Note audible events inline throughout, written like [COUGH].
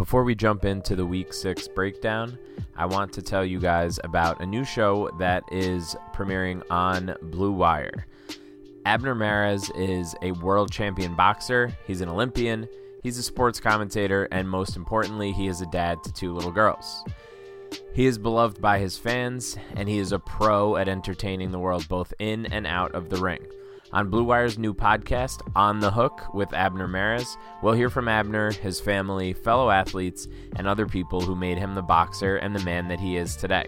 Before we jump into the week six breakdown, I want to tell you guys about a new show that is premiering on Blue Wire. Abner Mares is a world champion boxer, he's an Olympian, he's a sports commentator, and most importantly, he is a dad to two little girls. He is beloved by his fans, and he is a pro at entertaining the world both in and out of the ring. On Blue Wire's new podcast, On the Hook with Abner Mares, we'll hear from Abner, his family, fellow athletes, and other people who made him the boxer and the man that he is today.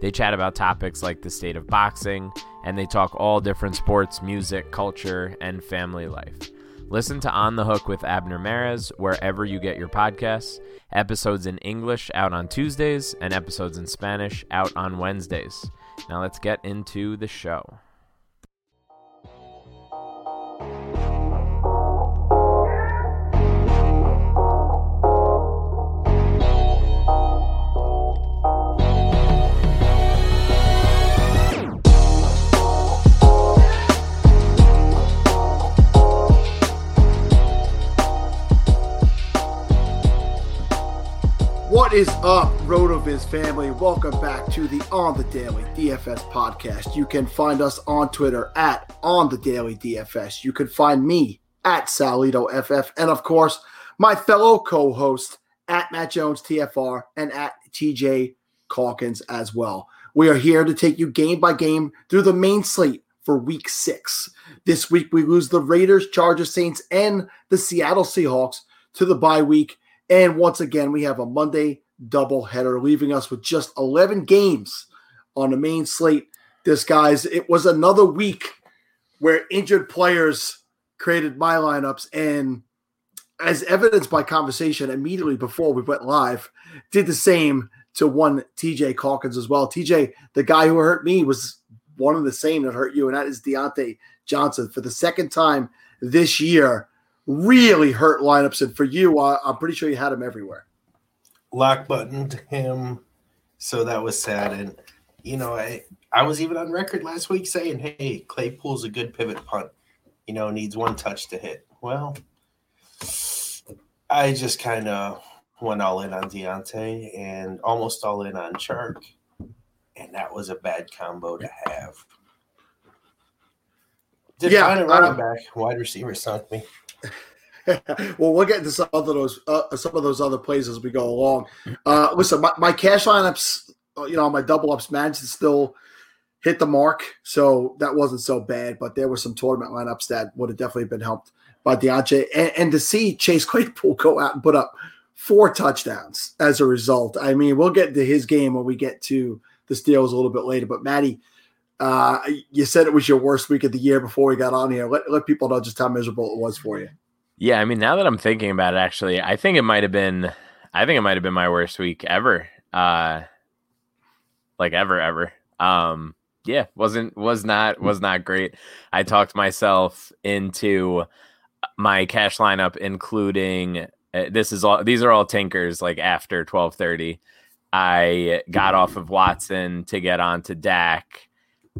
They chat about topics like the state of boxing, and they talk all different sports, music, culture, and family life. Listen to On the Hook with Abner Mares wherever you get your podcasts. Episodes in English out on Tuesdays, and episodes in Spanish out on Wednesdays. Now let's get into the show. Is up, RotoViz family? Welcome back to the On the Daily DFS podcast. You can find us on Twitter at On the Daily DFS. You can find me at Salito FF, and of course, my fellow co-host at Matt Jones TFR and at TJ Calkins as well. We are here to take you game by game through the main slate for Week Six. This week we lose the Raiders, Chargers, Saints, and the Seattle Seahawks to the bye week. And once again, we have a Monday doubleheader, leaving us with just 11 games on the main slate. This, guys, it was another week where injured players created my lineups. And as evidenced by conversation immediately before we went live, did the same to one TJ Calkins as well. TJ, the guy who hurt me, was one of the same that hurt you, and that is Diontae Johnson for the second time this year really hurt lineups. And for you, uh, I'm pretty sure you had him everywhere. Lock buttoned him. So that was sad. And, you know, I, I was even on record last week saying, hey, Claypool's a good pivot punt, you know, needs one touch to hit. Well, I just kind of went all in on Diontae and almost all in on Chark. And that was a bad combo to have. Did Yeah, find a running um, back, wide receiver sunk me. [LAUGHS] well, we'll get into some of those uh, some of those other plays as we go along. Uh, listen, my, my cash lineups, uh, you know, my double ups managed to still hit the mark, so that wasn't so bad. But there were some tournament lineups that would have definitely been helped by Diontae, and, and to see Chase Claypool go out and put up four touchdowns as a result. I mean, we'll get to his game when we get to the Steelers a little bit later. But Maddie, uh, you said it was your worst week of the year before we got on here. Let, let people know just how miserable it was for you. Yeah, I mean, now that I'm thinking about it, actually, I think it might have been, I think it might have been my worst week ever. Uh, like ever ever. Um, yeah, wasn't was not was not great. I talked myself into my cash lineup, including uh, this is all these are all tinkers like after twelve thirty. I got off of Watson to get on to Dak.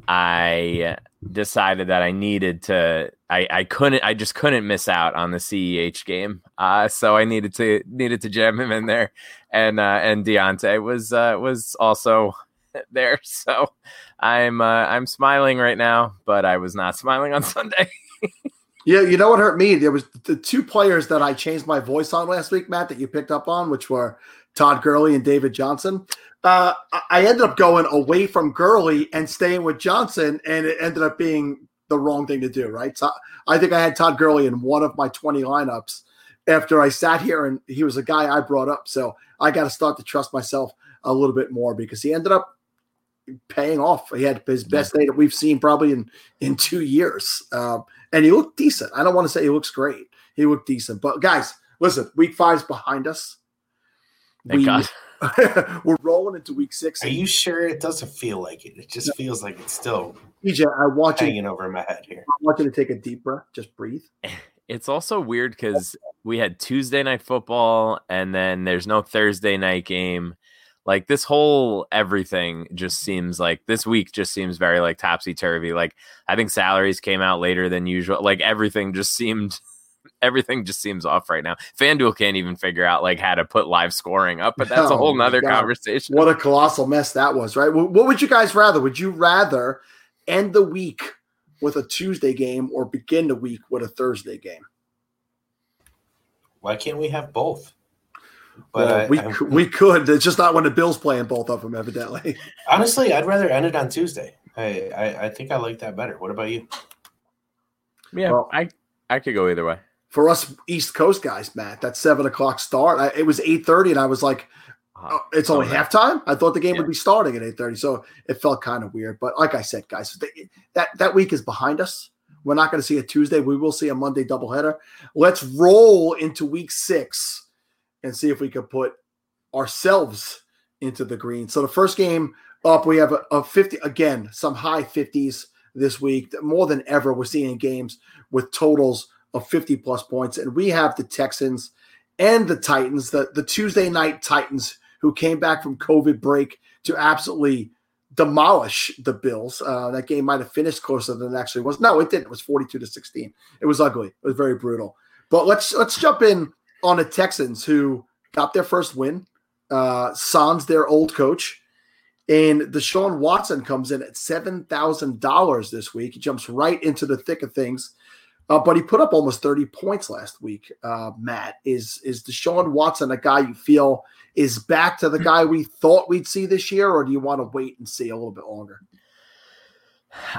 I decided that I needed to I, I couldn't I just couldn't miss out on the CEH game. Uh so I needed to needed to jam him in there. And uh and Diontae was uh was also [LAUGHS] there. So I'm uh I'm smiling right now, but I was not smiling on [LAUGHS] Sunday. Yeah, you know what hurt me? There was the two players that I changed my voice on last week, Matt, that you picked up on, which were Todd Gurley and David Johnson. Uh, I ended up going away from Gurley and staying with Johnson, and it ended up being the wrong thing to do, right? So I think I had Todd Gurley in one of my 20 lineups after I sat here and he was a guy I brought up. So I got to start to trust myself a little bit more because he ended up paying off. He had his best day that we've seen probably in in two years, um, and he looked decent. I don't want to say he looks great. He looked decent, but guys, listen, week five's behind us. Thank We- God. [LAUGHS] we're rolling into week six. Are you sure it doesn't feel like it? It just feels like it's still EJ, I want you. hanging over my head here. I want you to take a deep breath. Just breathe. [LAUGHS] It's also weird because we had Tuesday night football and then there's no Thursday night game. Like this whole everything just seems like this week just seems very like topsy turvy. Like I think salaries came out later than usual. Like everything just [LAUGHS] seemed everything just seems off right now. FanDuel can't even figure out like how to put live scoring up, but that's a [LAUGHS] Oh whole my nother God. conversation. What a colossal mess that was, right? What would you guys rather? Would you rather end the week with a Tuesday game or begin the week with a Thursday game? Why can't we have both? But well, I- we I'm- we could. It's just not when the Bills playing both of them, evidently. [LAUGHS] honestly, I'd rather end it on Tuesday. I, I I think I like that better. What about you? yeah, Well- I I could go either way. For us East Coast guys, Matt, that seven o'clock start. I, it was eight thirty, and I was like, uh-huh. oh, "It's only man. halftime." I thought the game Yeah. would be starting at eight thirty, so it felt kind of weird. But like I said, guys, th- that that week is behind us. We're not going to see a Tuesday. We will see a Monday doubleheader. Let's roll into week six and see if we can put ourselves into the green. So the first game up, we have a, a 50 again, some high 50s this week. More than ever, we're seeing games with totals of 50 plus points. And we have the Texans and the Titans, the, the Tuesday night Titans, who came back from COVID break to absolutely demolish the Bills. Uh, that game might have finished closer than it actually was. No, it didn't. It was 42 to 16. It was ugly. It was very brutal. But let's let's jump in on the Texans who got their first win. Uh, Sans their old coach. And Deshaun Watson comes in at seven thousand dollars this week. He jumps right into the thick of things, uh, but he put up almost thirty points last week. Uh, Matt is is Deshaun Watson a guy you feel is back to the guy we thought we'd see this year, or do you want to wait and see a little bit longer?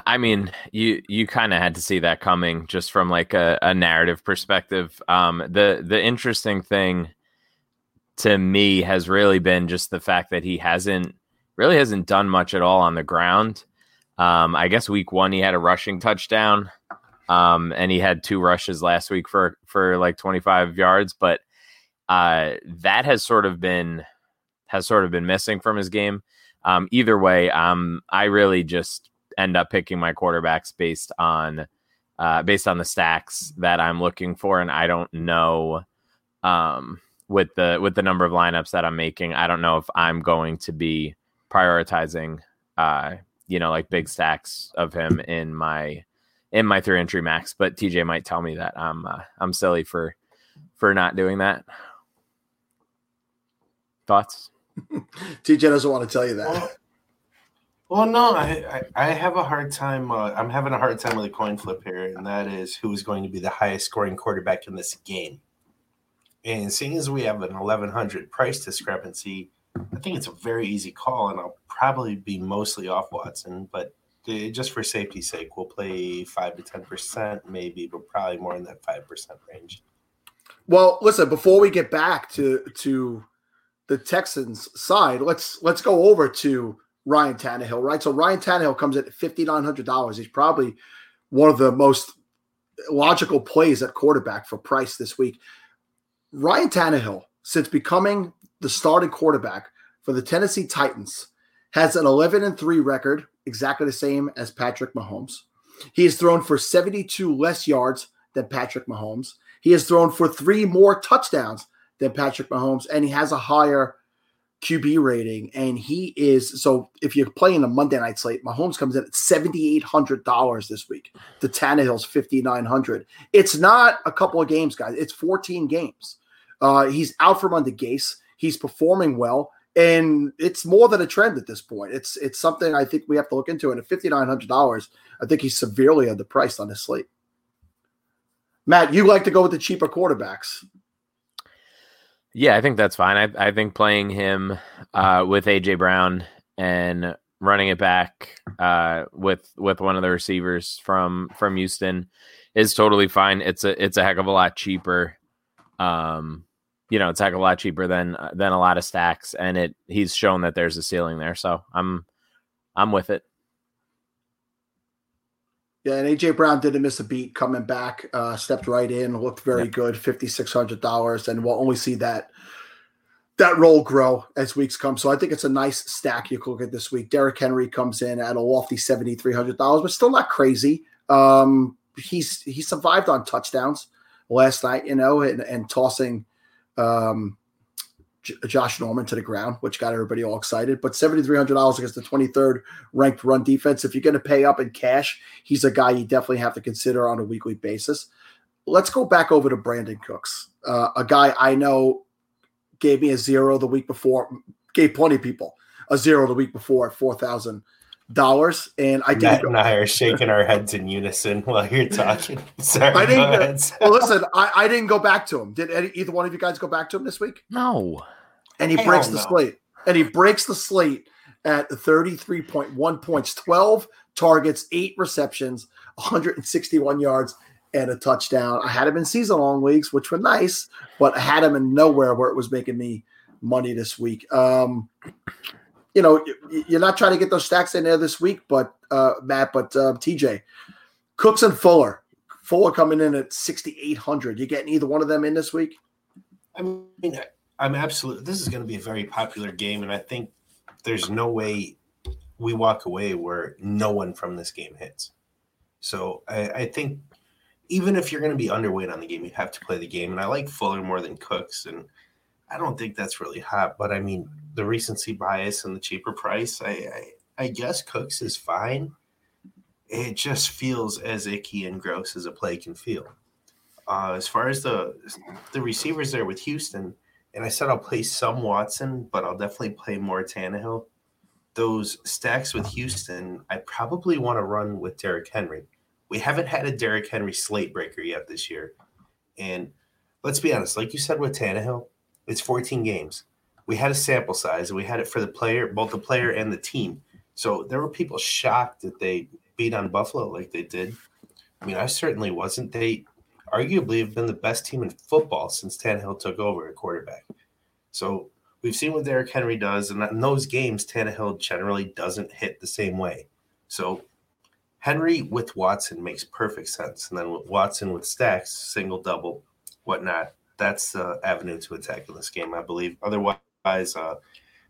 I mean, you you kind of had to see that coming just from like a, a narrative perspective. Um, the the interesting thing to me has really been just the fact that he hasn't really hasn't done much at all on the ground. Um, I guess week one he had a rushing touchdown, um, and he had two rushes last week for for like twenty five yards, but uh, that has sort of been has sort of been missing from his game. Um, either way, um, I really just end up picking my quarterbacks based on uh, based on the stacks that I'm looking for, and I don't know um, with the with the number of lineups that I'm making. I don't know if I'm going to be prioritizing, uh, you know, like big stacks of him in my in my three entry max. But TJ might tell me that I'm uh, I'm silly for for not doing that. Thoughts? [LAUGHS] TJ doesn't want to tell you that. Well, well no, I, I, I have a hard time. Uh, I'm having a hard time with a coin flip here, and that is who is going to be the highest scoring quarterback in this game. And seeing as we have an 1100 price discrepancy, I think it's a very easy call, and I'll probably be mostly off Watson, but just for safety's sake, we'll play five to ten percent, maybe, but probably more in that five percent range. Well, listen, before we get back to to the Texans side, let's let's go over to Ryan Tannehill, right? So Ryan Tannehill comes at fifty nine hundred dollars. He's probably one of the most logical plays at quarterback for price this week. Ryan Tannehill, since becoming the starting quarterback for the Tennessee Titans, has an 11 and 3 record, exactly the same as Patrick Mahomes. He has thrown for 72 less yards than Patrick Mahomes. He has thrown for three more touchdowns than Patrick Mahomes, and he has a higher QB rating. And he is so if you're playing a Monday night slate, Mahomes comes in at $7,800 this week. The Tannehill's 5,900. It's not a couple of games, guys. It's 14 games. Uh, he's out from under Gase. He's performing well and it's more than a trend at this point. It's it's something I think we have to look into. And at fifty nine hundred dollars, I think he's severely underpriced on this slate. Matt, you like to go with the cheaper quarterbacks. Yeah, I think that's fine. I, I think playing him uh, with AJ Brown and running it back uh, with with one of the receivers from from Houston is totally fine. It's a it's a heck of a lot cheaper. Um, you know, it's like a lot cheaper than than a lot of stacks, and it he's shown that there's a ceiling there. So I'm I'm with it. Yeah, and AJ Brown didn't miss a beat coming back, uh, stepped right in, looked very good, fifty six hundred dollars, and we'll only see that that role grow as weeks come. So I think it's a nice stack you can look at this week. Derrick Henry comes in at a lofty seventy three hundred dollars, but still not crazy. Um, he's he survived on touchdowns last night, you know, and, and tossing um, J- Josh Norman to the ground, which got everybody all excited. But seventy three hundred dollars against the twenty third ranked run defense. If you're going to pay up in cash, he's a guy you definitely have to consider on a weekly basis. Let's go back over to Brandin Cooks, uh, a guy I know gave me a zero the week before, gave plenty of people a zero the week before at four thousand dollars, and I Matt and I are shaking our heads in unison [LAUGHS] while you're talking. [LAUGHS] Sorry, I didn't. well, listen, I, I didn't go back to him. Did any, either one of you guys go back to him this week? No. And he Hell breaks the slate. And he breaks the slate at 33.1 points, 12 targets, eight receptions, 161 yards, and a touchdown. I had him in season long leagues, which were nice, but I had him in nowhere where it was making me money this week. Um, you know, you're not trying to get those stacks in there this week, but uh, Matt, but uh, TJ, Cooks and Fuller, Fuller coming in at 6,800. You getting either one of them in this week? I mean, I'm absolutely. This is going to be a very popular game, and I think there's no way we walk away where no one from this game hits. So I, I think even if you're going to be underweight on the game, you have to play the game. And I like Fuller more than Cooks, and I don't think that's really hot. But I mean, the recency bias and the cheaper price, I, I, I guess Cooks is fine. It just feels as icky and gross as a play can feel. Uh, as far as the the receivers there with Houston, and I said I'll play some Watson, but I'll definitely play more Tannehill. Those stacks with Houston, I probably want to run with Derrick Henry. We haven't had a Derrick Henry slate breaker yet this year, and let's be honest, like you said with Tannehill, it's 14 games. We had a sample size and we had it for the player, both the player and the team. So there were people shocked that they beat on Buffalo like they did. I mean, I certainly wasn't. They arguably have been the best team in football since Tannehill took over at quarterback. So we've seen what Derrick Henry does, and in those games, Tannehill generally doesn't hit the same way. So Henry with Watson makes perfect sense, and then with Watson with stacks, single, double, whatnot that's the avenue to attack in this game, I believe. Otherwise, uh,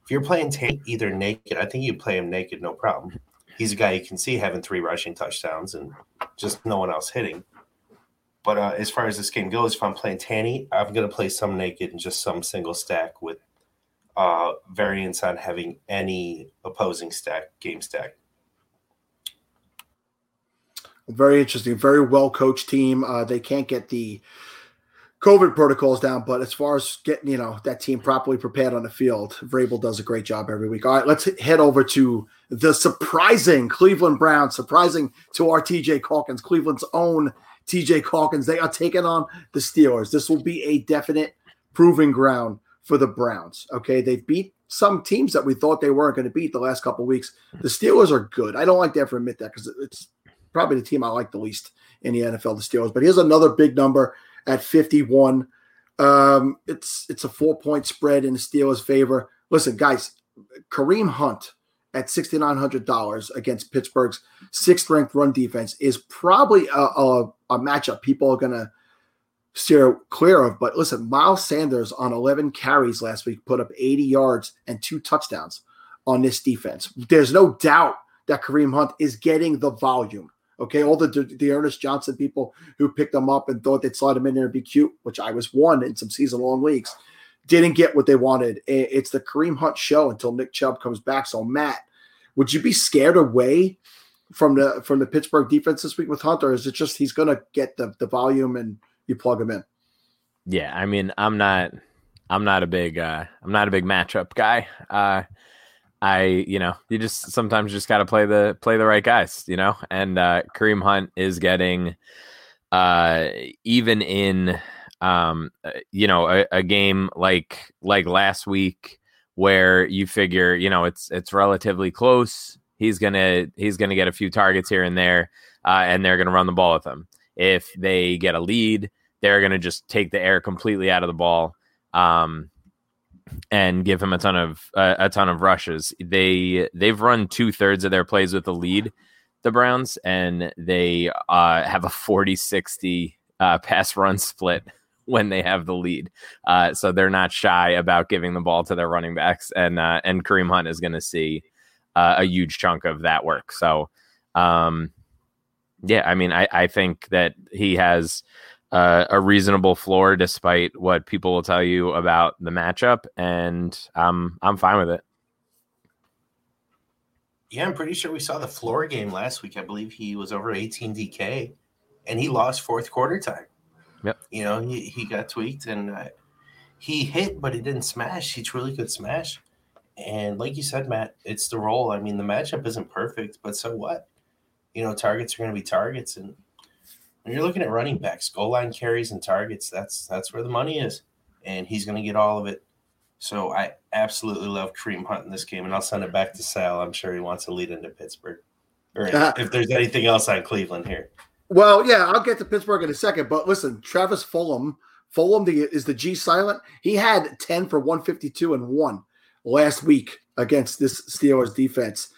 if you're playing Tate either naked, I think you play him naked, no problem. He's a guy you can see having three rushing touchdowns and just no one else hitting. But uh, as far as this game goes, if I'm playing Tanny, I'm going to play some naked and just some single stack with uh, variance on having any opposing stack, game stack. Very interesting. Very well coached team. Uh, they can't get the COVID protocols down, but as far as getting you know that team properly prepared on the field, Vrabel does a great job every week. All right, let's head over to the surprising Cleveland Browns, surprising to our TJ Calkins, Cleveland's own TJ Calkins. They are taking on the Steelers. This will be a definite proving ground for the Browns. Okay, they've beat some teams that we thought they weren't going to beat the last couple weeks. The Steelers are good. I don't like to ever admit that because it's probably the team I like the least in the NFL, the Steelers. But here's another big number at 51. Um, it's it's a four point spread in the Steelers' favor. Listen, guys, Kareem Hunt at $6,900 against Pittsburgh's sixth ranked run defense is probably a, a, a matchup people are going to steer clear of. But listen, Miles Sanders on 11 carries last week put up 80 yards and two touchdowns on this defense. There's no doubt that Kareem Hunt is getting the volume. Okay, all the the Ernest Johnson people who picked him up and thought they'd slide him in there and be cute, which I was one in some season long leagues, didn't get what they wanted. It's the Kareem Hunt show until Nick Chubb comes back. So Matt, would you be scared away from the from the Pittsburgh defense this week with Hunt, or is it just he's going to get the the volume and you plug him in? Yeah, I mean, I'm not, I'm not a big, uh, I'm not a big matchup guy. Uh, I, you know, you just sometimes just got to play the play the right guys, you know. And uh, Kareem Hunt is getting, uh, even in, um, uh, you know, a, a game like like last week where you figure, you know, it's it's relatively close. He's gonna he's gonna get a few targets here and there, uh, and they're gonna run the ball with him. If they get a lead, they're gonna just take the air completely out of the ball. Um, and give him a ton of uh, a ton of rushes. They they've run two thirds of their plays with the lead, the Browns, and they uh, have a 40-60 uh, pass run split [LAUGHS] when they have the lead. Uh, so they're not shy about giving the ball to their running backs, and uh, and Kareem Hunt is going to see uh, a huge chunk of that work. So. Um, yeah, I mean, I, I think that he has uh, a reasonable floor despite what people will tell you about the matchup, and I'm I'm fine with it. Yeah, I'm pretty sure we saw the floor game last week. I believe he was over 18 DK, and he lost fourth quarter time. Yep. You know, he, he got tweaked and uh, he hit, but he didn't smash. He truly could smash. And like you said, Matt, it's the role. I mean, the matchup isn't perfect, but so what? You know, targets are going to be targets, and when you're looking at running backs, goal line carries and targets, that's that's where the money is, and he's going to get all of it. So I absolutely love Kareem Hunt in this game, and I'll send it back to Sal. I'm sure he wants to lead into Pittsburgh, or uh, if there's anything else on Cleveland here. Well, yeah, I'll get to Pittsburgh in a second, but listen, Travis Fulgham, Fulgham the, is the G silent. He had 10 for 152 and one last week against this Steelers defense.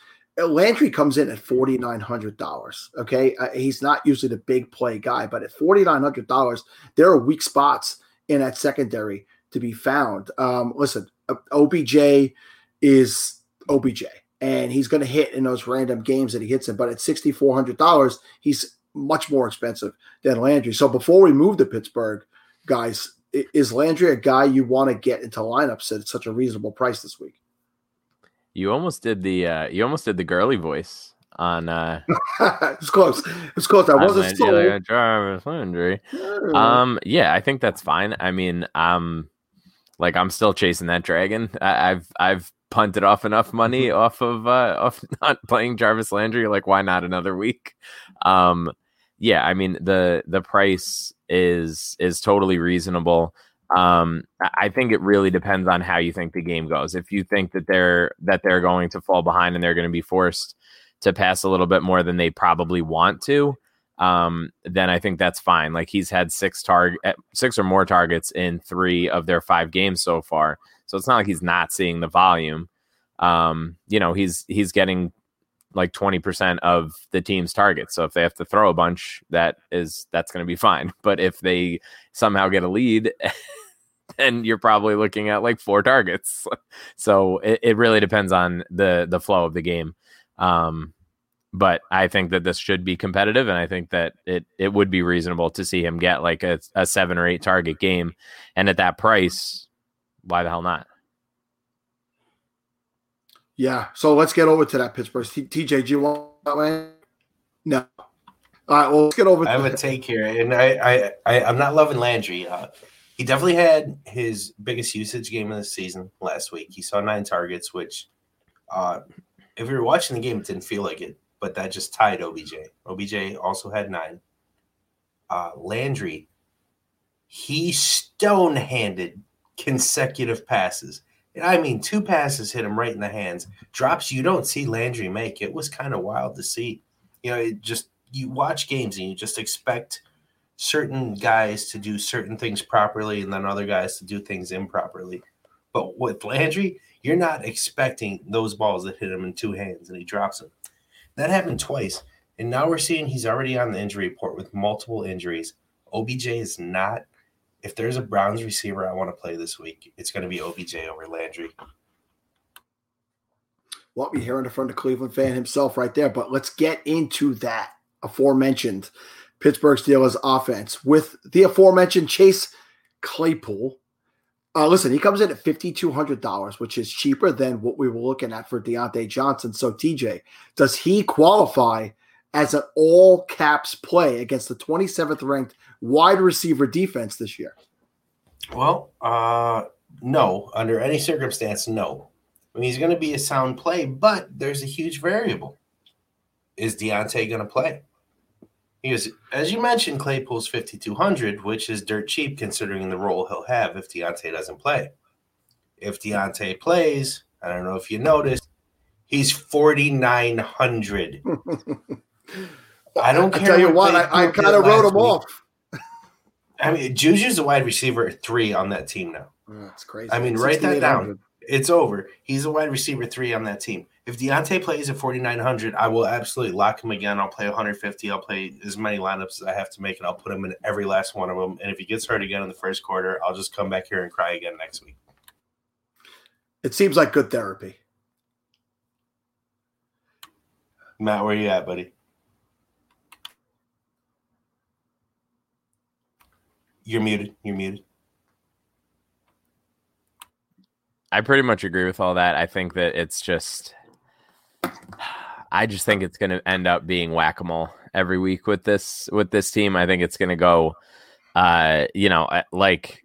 Landry comes in at forty nine hundred dollars. Okay, uh, he's not usually the big play guy, but at forty nine hundred dollars, there are weak spots in that secondary to be found. Um, listen, OBJ is OBJ, and he's going to hit in those random games that he hits in. But at sixty four hundred dollars, he's much more expensive than Landry. So before we move to Pittsburgh, guys, is Landry a guy you want to get into lineups at such a reasonable price this week? You almost did the uh, you almost did the girly voice on uh [LAUGHS] it's close. It's close. I wasn't Landry. Um yeah, I think that's fine. I mean, um like I'm still chasing that dragon. I, have I've punted off enough money [LAUGHS] off of uh [LAUGHS] off not playing Jarvis Landry. Like, why not another week? Um yeah, I mean the the price is is totally reasonable. Um, I think it really depends on how you think the game goes. If you think that they're that they're going to fall behind and they're going to be forced to pass a little bit more than they probably want to, um, then I think that's fine. Like he's had six target, eh, six or more targets in three of their five games so far. So it's not like he's not seeing the volume. Um, you know, he's he's getting like 20% of the team's targets. So if they have to throw a bunch, that is that's going to be fine. [LAUGHS] But if they somehow get a lead [LAUGHS] then you're probably looking at like four targets. [LAUGHS] So it, it really depends on the the flow of the game. Um, but I think that this should be competitive, and I think that it it would be reasonable to see him get like a, a seven or eight target game, and at that price, why the hell not? Yeah. So let's get over to that Pittsburgh. T- TJ, do you want that way? No. All right. Well, let's get over. I have a take here, and I, I, I I'm not loving Landry. Uh, he definitely had his biggest usage game of the season last week. He saw nine targets, which, uh, if you were watching the game, it didn't feel like it, but that just tied OBJ. OBJ also had nine. Uh, Landry, he stone handed consecutive passes. I mean, two passes hit him right in the hands. Drops you don't see Landry make. It was kind of wild to see. You know, it just you watch games and you just expect certain guys to do certain things properly and then other guys to do things improperly. But with Landry, you're not expecting those balls that hit him in two hands and he drops them. That happened twice. And now we're seeing he's already on the injury report with multiple injuries. OBJ is not. If there's a Browns receiver I want to play this week, it's going to be OBJ over Landry. Well, you're hearing it from the Cleveland fan himself right there. But let's get into that aforementioned Pittsburgh Steelers offense with the aforementioned Chase Claypool. Uh, listen, he comes in at $5,200, which is cheaper than what we were looking at for Diontae Johnson. So, TJ, does he qualify as an all caps play against the 27th ranked wide receiver defense this year? Well, uh, no. Under any circumstance, no. I mean, he's going to be a sound play, but there's a huge variable. Is Diontae going to play? Because, as you mentioned, Claypool's 5,200, which is dirt cheap considering the role he'll have if Diontae doesn't play. If Diontae plays, I don't know if you noticed, he's 4,900. [LAUGHS] I don't care. I tell you what, I, I kind of wrote him week. off. I mean, Juju's a wide receiver three on that team now. Oh, that's crazy. I mean, write that down. It's over. He's a wide receiver three on that team. If Diontae plays at 4,900, I will absolutely lock him again. I'll play 150. I'll play as many lineups as I have to make, and I'll put him in every last one of them. And if he gets hurt again in the first quarter, I'll just come back here and cry again next week. It seems like good therapy. Matt, where you at, buddy? You're muted. You're muted. I pretty much agree with all that. I think that it's just, I just think it's going to end up being whack a mole every week with this with this team. I think it's going to go, uh, you know, like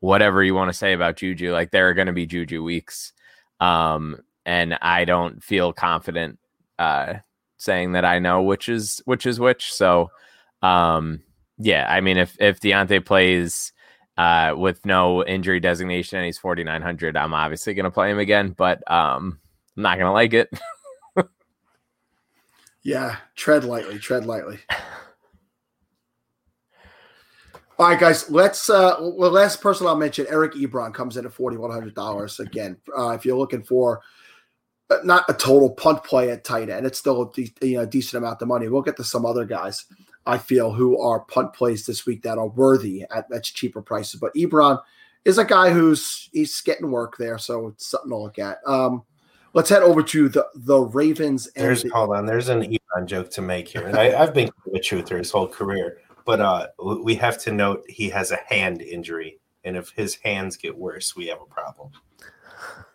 whatever you want to say about Juju. Like there are going to be Juju weeks, um, and I don't feel confident uh, saying that I know which is which is which. So, um, yeah, I mean, if if Diontae plays uh, with no injury designation and he's 4900 i'm obviously going to play him again but um, i'm not going to like it. [LAUGHS] Yeah tread lightly tread lightly. [LAUGHS] All right guys let's uh well last person i'll mention eric ebron comes in at $4100 again. Uh, if you're looking for uh, not a total punt play at tight end it's still a de- you know, decent amount of money. We'll get to some other guys I feel, who are punt plays this week that are worthy at much cheaper prices. But Ebron is a guy who's he's getting work there, so it's something to look at. Um, let's head over to the the Ravens. there's the, hold on. There's an Ebron joke to make here. I, have been a truther his whole career, but uh, we have to note he has a hand injury, and if his hands get worse, we have a problem.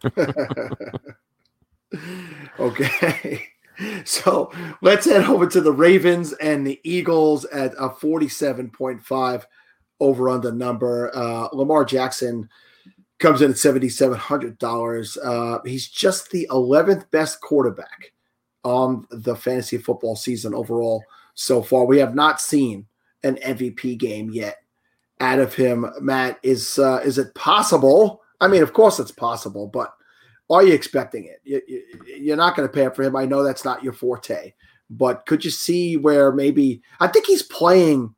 [LAUGHS] okay. [LAUGHS] So let's head over to the Ravens and the Eagles at a 47.5 over under number. Uh, Lamar Jackson comes in at $7,700. Uh, he's just the 11th best quarterback on the fantasy football season overall so far. We have not seen an MVP game yet out of him. Matt, is uh, is it possible? I mean, of course it's possible, but are you expecting it? You, are not going to pay up for him. I know that's not your forte, but could you see where maybe I think he's playing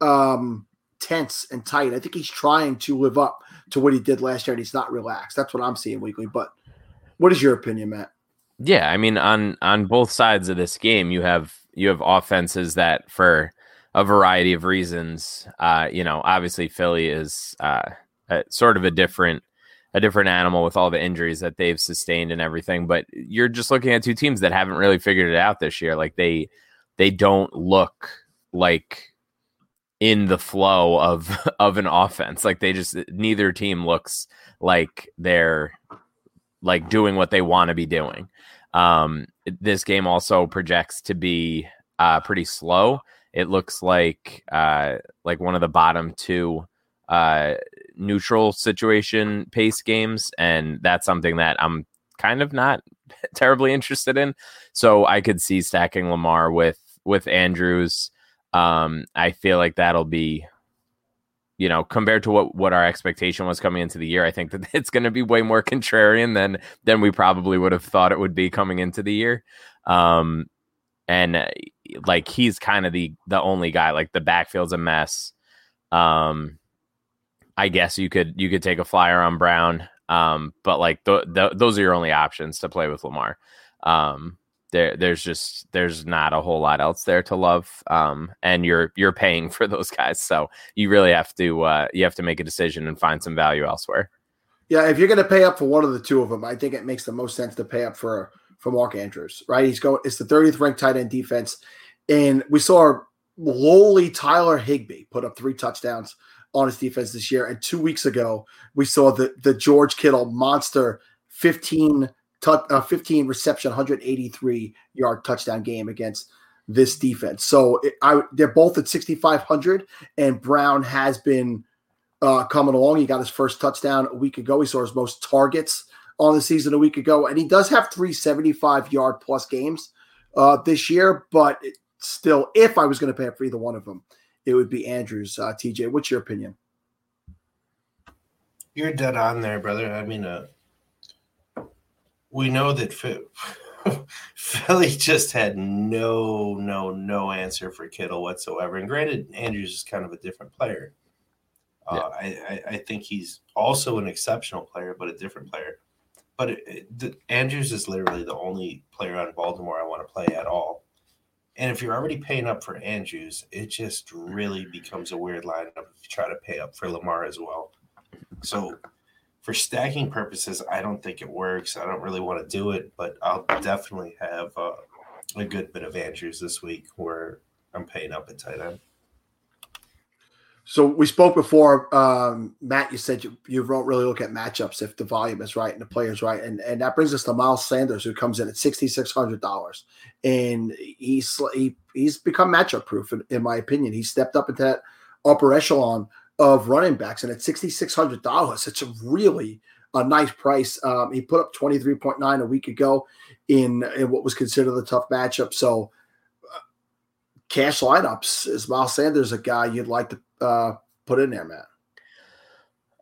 um, tense and tight. I think he's trying to live up to what he did last year, and he's not relaxed. That's what I'm seeing weekly. But what is your opinion, Matt? Yeah, I mean, on on both sides of this game, you have you have offenses that for a variety of reasons, uh, you know, obviously Philly is uh, a, sort of a different a different animal with all the injuries that they've sustained and everything. But you're just looking at two teams that haven't really figured it out this year. Like they they don't look like in the flow of [LAUGHS] of an offense. Like they just neither team looks like they're like doing what they want to be doing. Um, this game also projects to be uh, pretty slow. It looks like uh, like one of the bottom two uh, neutral situation pace games, and that's something that I'm kind of not [LAUGHS] terribly interested in. So I could see stacking Lamar with with Andrews. Um, I feel like that'll be, you know, compared to what what our expectation was coming into the year. I think that [LAUGHS] it's going to be way more contrarian than than we probably would have thought it would be coming into the year. Um, and uh, like he's kind of the the only guy. Like the backfield's a mess. Um, I guess you could you could take a flyer on Brown, um, but like th- th- those are your only options to play with Lamar. Um, there, there's just there's not a whole lot else there to love, um, and you're you're paying for those guys, so you really have to uh, you have to make a decision and find some value elsewhere. Yeah, if you're going to pay up for one of the two of them, I think it makes the most sense to pay up for for Mark Andrews, right? He's going. It's the 30th ranked tight end defense, and we saw lowly Tyler Higbee put up three touchdowns on his defense this year. And two weeks ago, we saw the the George Kittle monster 15 touch, uh, 15 reception, 183 yard touchdown game against this defense. So it, I they're both at 6,500, and Brown has been uh, coming along. He got his first touchdown a week ago. He saw his most targets on the season a week ago, and he does have three 75 yard plus games uh, this year. But still, if I was going to pay for either one of them, it would be Andrews. Uh, TJ, what's your opinion? You're dead on there, brother. I mean, uh, we know that [LAUGHS] Philly just had no, no, no answer for Kittle whatsoever. And granted, Andrews is kind of a different player. Uh, yeah. I, I, think he's also an exceptional player, but a different player. But it, it, the, Andrews is literally the only player on Baltimore I want to play at all. And if you're already paying up for Andrews, it just really becomes a weird lineup if you try to pay up for Lamar as well. So, for stacking purposes, I don't think it works. I don't really want to do it, but I'll definitely have uh, a good bit of Andrews this week where I'm paying up at tight end. So we spoke before, um, Matt. You said you, you don't really look at matchups if the volume is right and the player's right, and and that brings us to Miles Sanders, who comes in at sixty six hundred dollars, and he's he, he's become matchup proof in, in, my opinion. He stepped up into that upper echelon of running backs, and at sixty six hundred dollars, it's a really a nice price. Um, he put up twenty three point nine a week ago in in what was considered a tough matchup. So uh, cash lineups is Miles Sanders a guy you'd like to uh, put in there, Matt?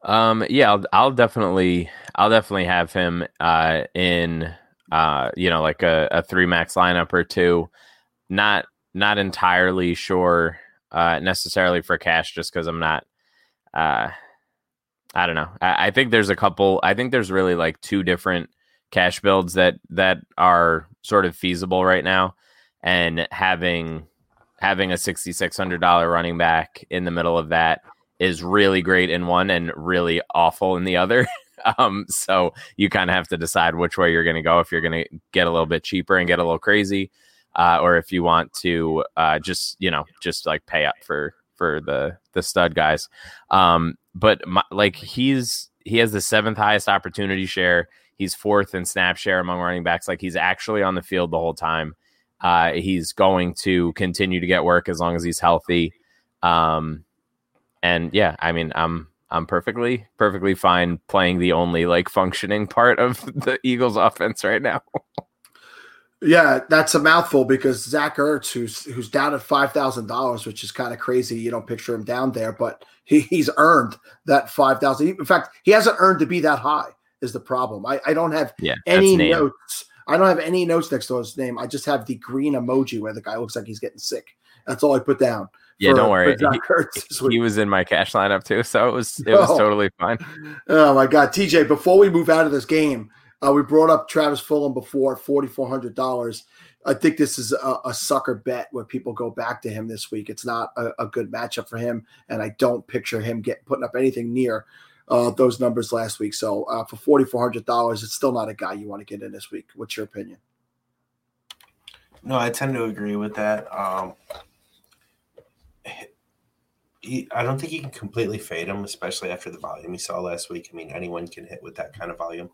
Um, yeah, I'll, I'll definitely, I'll definitely have him uh, in, uh, you know, like a, a three max lineup or two. Not, not entirely sure uh, necessarily for cash, just because I'm not. Uh, I don't know. I, I think there's a couple. I think there's really like two different cash builds that that are sort of feasible right now, and having having a $6,600 running back in the middle of that is really great in one and really awful in the other. [LAUGHS] um, so you kind of have to decide which way you're going to go if you're going to get a little bit cheaper and get a little crazy, uh, or if you want to uh, just you know just like pay up for for the the stud guys. Um, but my, like he's he has the seventh highest opportunity share. He's fourth in snap share among running backs. Like he's actually on the field the whole time. Uh, he's going to continue to get work as long as he's healthy. Um, and yeah, I mean, I'm I'm perfectly perfectly fine playing the only like functioning part of [LAUGHS] the Eagles offense right now. [LAUGHS] yeah, that's a mouthful because Zach Ertz, who's who's down at five thousand dollars, which is kind of crazy. You don't picture him down there, but he, he's earned that five thousand. In fact, he hasn't earned to be that high. Is the problem? I, I don't have yeah, any notes I don't have any notes next to his name. I just have the green emoji where the guy looks like he's getting sick. That's all I put down. Yeah, for, don't worry. He, he, was in my cash lineup too, so it was it [LAUGHS] was oh. totally fine. Oh my god, TJ! Before we move out of this game, uh, we brought up Travis Fulgham before forty four hundred dollars. I think this is a, a, sucker bet where people go back to him this week. It's not a, a, good matchup for him, and I don't picture him getting putting up anything near uh, those numbers last week. So uh, for forty four hundred dollars, it's still not a guy you want to get in this week. What's your opinion? No, I tend to agree with that. Um, he, I don't think you can completely fade him, especially after the volume we saw last week. I mean, anyone can hit with that kind of volume,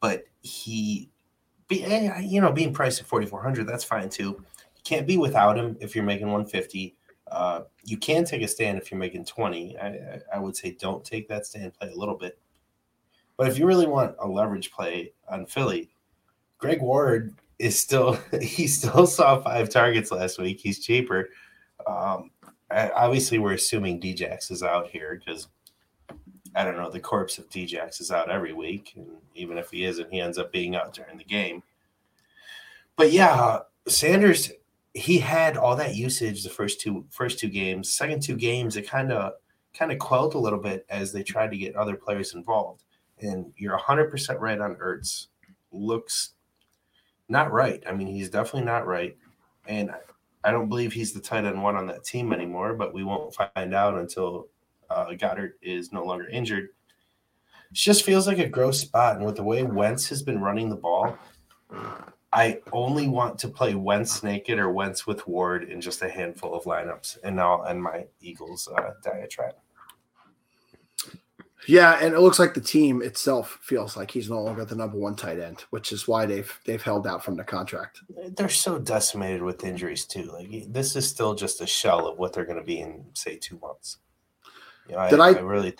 but he, be, eh, you know, being priced at forty four hundred, that's fine too. You can't be without him if you're making one fifty. Uh, you can take a stand if you're making 20. I, I would say don't take that stand, play a little bit. But if you really want a leverage play on Philly, Greg Ward is still, [LAUGHS] he still saw five targets last week. He's cheaper. Um, obviously, we're assuming Djax is out here because I don't know, the corpse of Djax is out every week. And even if he isn't, he ends up being out during the game. But yeah, Sanders he had all that usage the first two first two games. Second two games, it kind of kind of quelled a little bit as they tried to get other players involved. And you're 100% right on Ertz. Looks not right. I mean, he's definitely not right. And I don't believe he's the tight end one on that team anymore, but we won't find out until uh, Goedert is no longer injured. It just feels like a gross spot. And with the way Wentz has been running the ball, I only want to play Wentz naked or Wentz with Ward in just a handful of lineups, and I'll end my Eagles uh, diatribe. Yeah, and it looks like the team itself feels like he's no longer the number one tight end, which is why they've they've held out from the contract. They're so decimated with injuries too. Like this is still just a shell of what they're going to be in, say, two months. You know, Did I, I really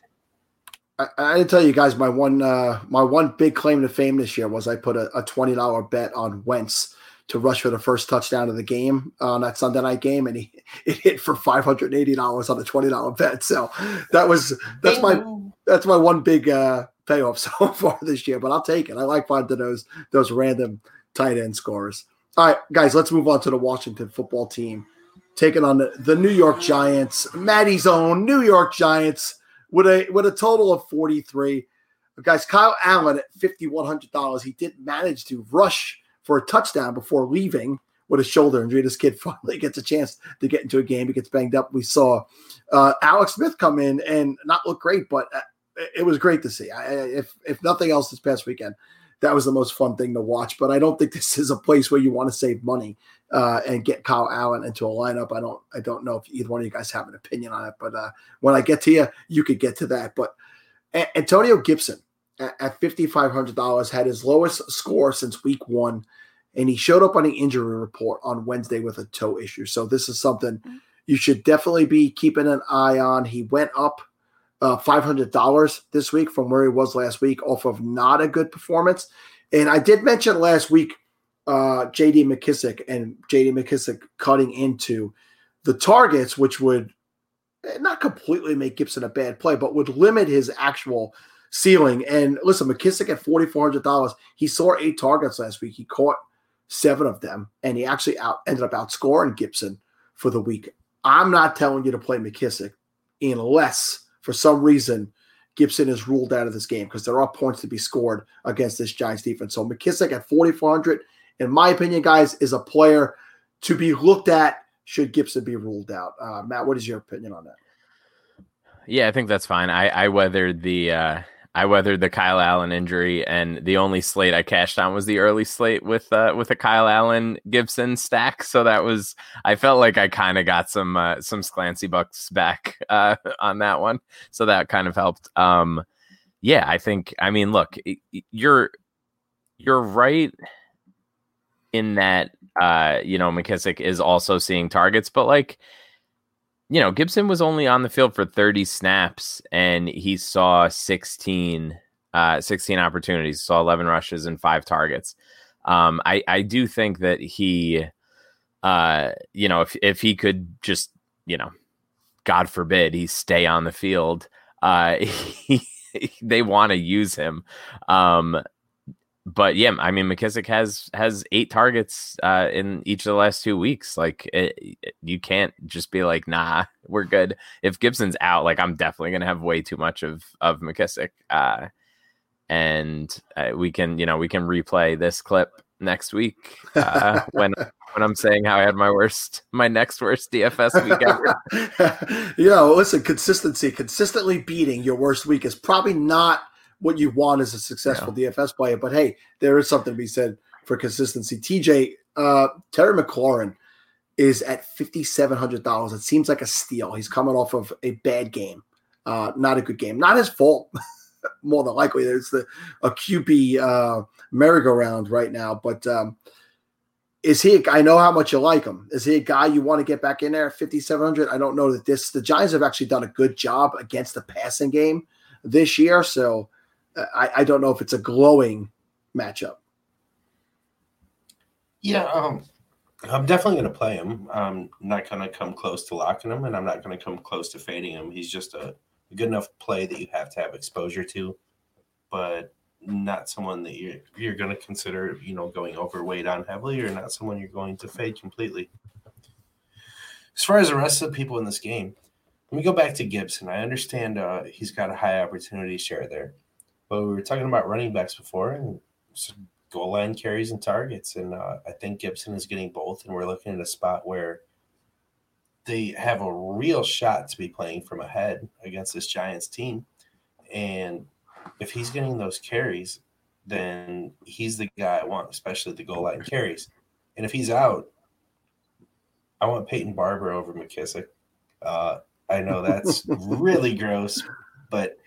I, I didn't tell you guys my one uh, my one big claim to fame this year was I put a, a twenty dollar bet on Wentz to rush for the first touchdown of the game on that Sunday night game, and he [LAUGHS] it hit for five hundred eighty dollars on a twenty dollar bet. So that was that's my that's my one big uh, payoff [LAUGHS] so far this year. But I'll take it. I like finding those those random tight end scores. All right, guys, let's move on to the Washington football team taking on the, the New York Giants, Maddie's own New York Giants with a with a total of 43. Guys, Kyle Allen at $5,100. He did manage to rush for a touchdown before leaving with a shoulder injury. This kid [LAUGHS] finally gets a chance to get into a game. He gets banged up. We saw uh, Alex Smith come in and not look great, but uh, it was great to see. I, if if nothing else, this past weekend, that was the most fun thing to watch. But I don't think this is a place where you want to save money uh, and get Kyle Allen into a lineup. I don't I don't know if either one of you guys have an opinion on it, but uh, when I get to you, you could get to that. But a- Antonio Gibson at, at fifty five hundred dollars had his lowest score since week one, and he showed up on the injury report on Wednesday with a toe issue. So this is something you should definitely be keeping an eye on. He went up uh, $500 this week from where he was last week off of not a good performance. And I did mention last week uh, JD McKissic and JD McKissic cutting into the targets, which would not completely make Gibson a bad play, but would limit his actual ceiling. And listen, McKissic at $4,400, he saw eight targets last week. He caught seven of them, and he actually out ended up outscoring Gibson for the week. I'm not telling you to play McKissic unless for some reason Gibson is ruled out of this game because there are points to be scored against this Giants defense. So McKissic at 4,400, in my opinion, guys, is a player to be looked at should Gibson be ruled out. Uh, Matt, what is your opinion on that? Yeah, I think that's fine. I, I weathered the uh, I weathered the Kyle Allen injury, and the only slate I cashed on was the early slate with uh, with a Kyle Allen Gibson stack. So that was I felt like I kind of got some uh, some Sclancy bucks back uh, [LAUGHS] on that one, so that kind of helped. Um, yeah, I think. I mean, look, you're you're right in that uh, you know McKissic is also seeing targets, but like you know, Gibson was only on the field for 30 snaps and he saw 16, uh, 16 opportunities, saw 11 rushes and five targets. Um, I, I do think that he, uh, you know, if, if he could just, you know, God forbid he stay on the field, uh, [LAUGHS] he, they want to use him. Um, but yeah, I mean McKissic has has eight targets uh, in each of the last two weeks. Like it, it, you can't just be like, nah, [LAUGHS] we're good. If Gibson's out, like I'm definitely gonna have way too much of of McKissic. Uh, and uh, we can, you know, we can replay this clip next week uh, [LAUGHS] when when I'm saying how I had my worst, my next worst DFS week ever. [LAUGHS] you know, listen, consistency, consistently beating your worst week is probably not what you want as a successful yeah. DFS player. But hey, there is something to be said for consistency. TJ, uh, Terry McLaurin is at $5,700. It seems like a steal. He's coming off of a bad game, uh, not a good game. Not his fault. [LAUGHS] More than likely, there's the a QB uh, merry-go-round right now. But um, is he? I know how much you like him. Is he a guy you want to get back in there at 5,700? I don't know that this. The Giants have actually done a good job against the passing game this year, so I, I don't know if it's a glowing matchup. Yeah, um, I'm definitely going to play him. I'm not going to come close to locking him, and I'm not going to come close to fading him. He's just a, a, good enough play that you have to have exposure to, but not someone that you're you're going to consider, you know, going overweight on heavily, or not someone you're going to fade completely. As far as the rest of the people in this game, let me go back to Gibson. I understand uh, he's got a high opportunity share there. But we were talking about running backs before and goal line carries and targets. And uh, I think Gibson is getting both. And we're looking at a spot where they have a real shot to be playing from ahead against this Giants team. And if he's getting those carries, then he's the guy I want, especially the goal line carries. And if he's out, I want Peyton Barber over McKissic. Uh, I know that's [LAUGHS] really gross, but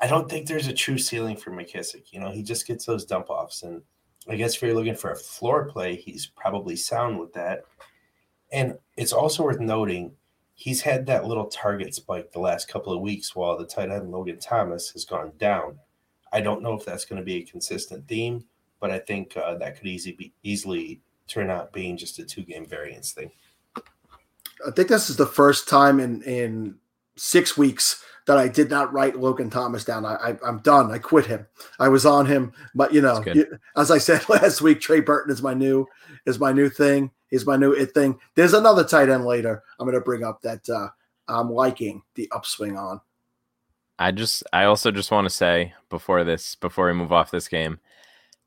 I don't think there's a true ceiling for McKissic. You know, he just gets those dump offs. And I guess if you're looking for a floor play, he's probably sound with that. And it's also worth noting he's had that little target spike the last couple of weeks while the tight end Logan Thomas has gone down. I don't know if that's going to be a consistent theme, but I think uh, that could easily be easily turn out being just a two game variance thing. I think this is the first time in in six weeks that I did not write Logan Thomas down. I, I am done. I quit him. I was on him, but you know, as I said [LAUGHS] last week, Trey Burton is my new is my new thing. Is my new it thing. There's another tight end later. I'm going to bring up that uh, I'm liking the upswing on. I just I also just want to say before this before we move off this game,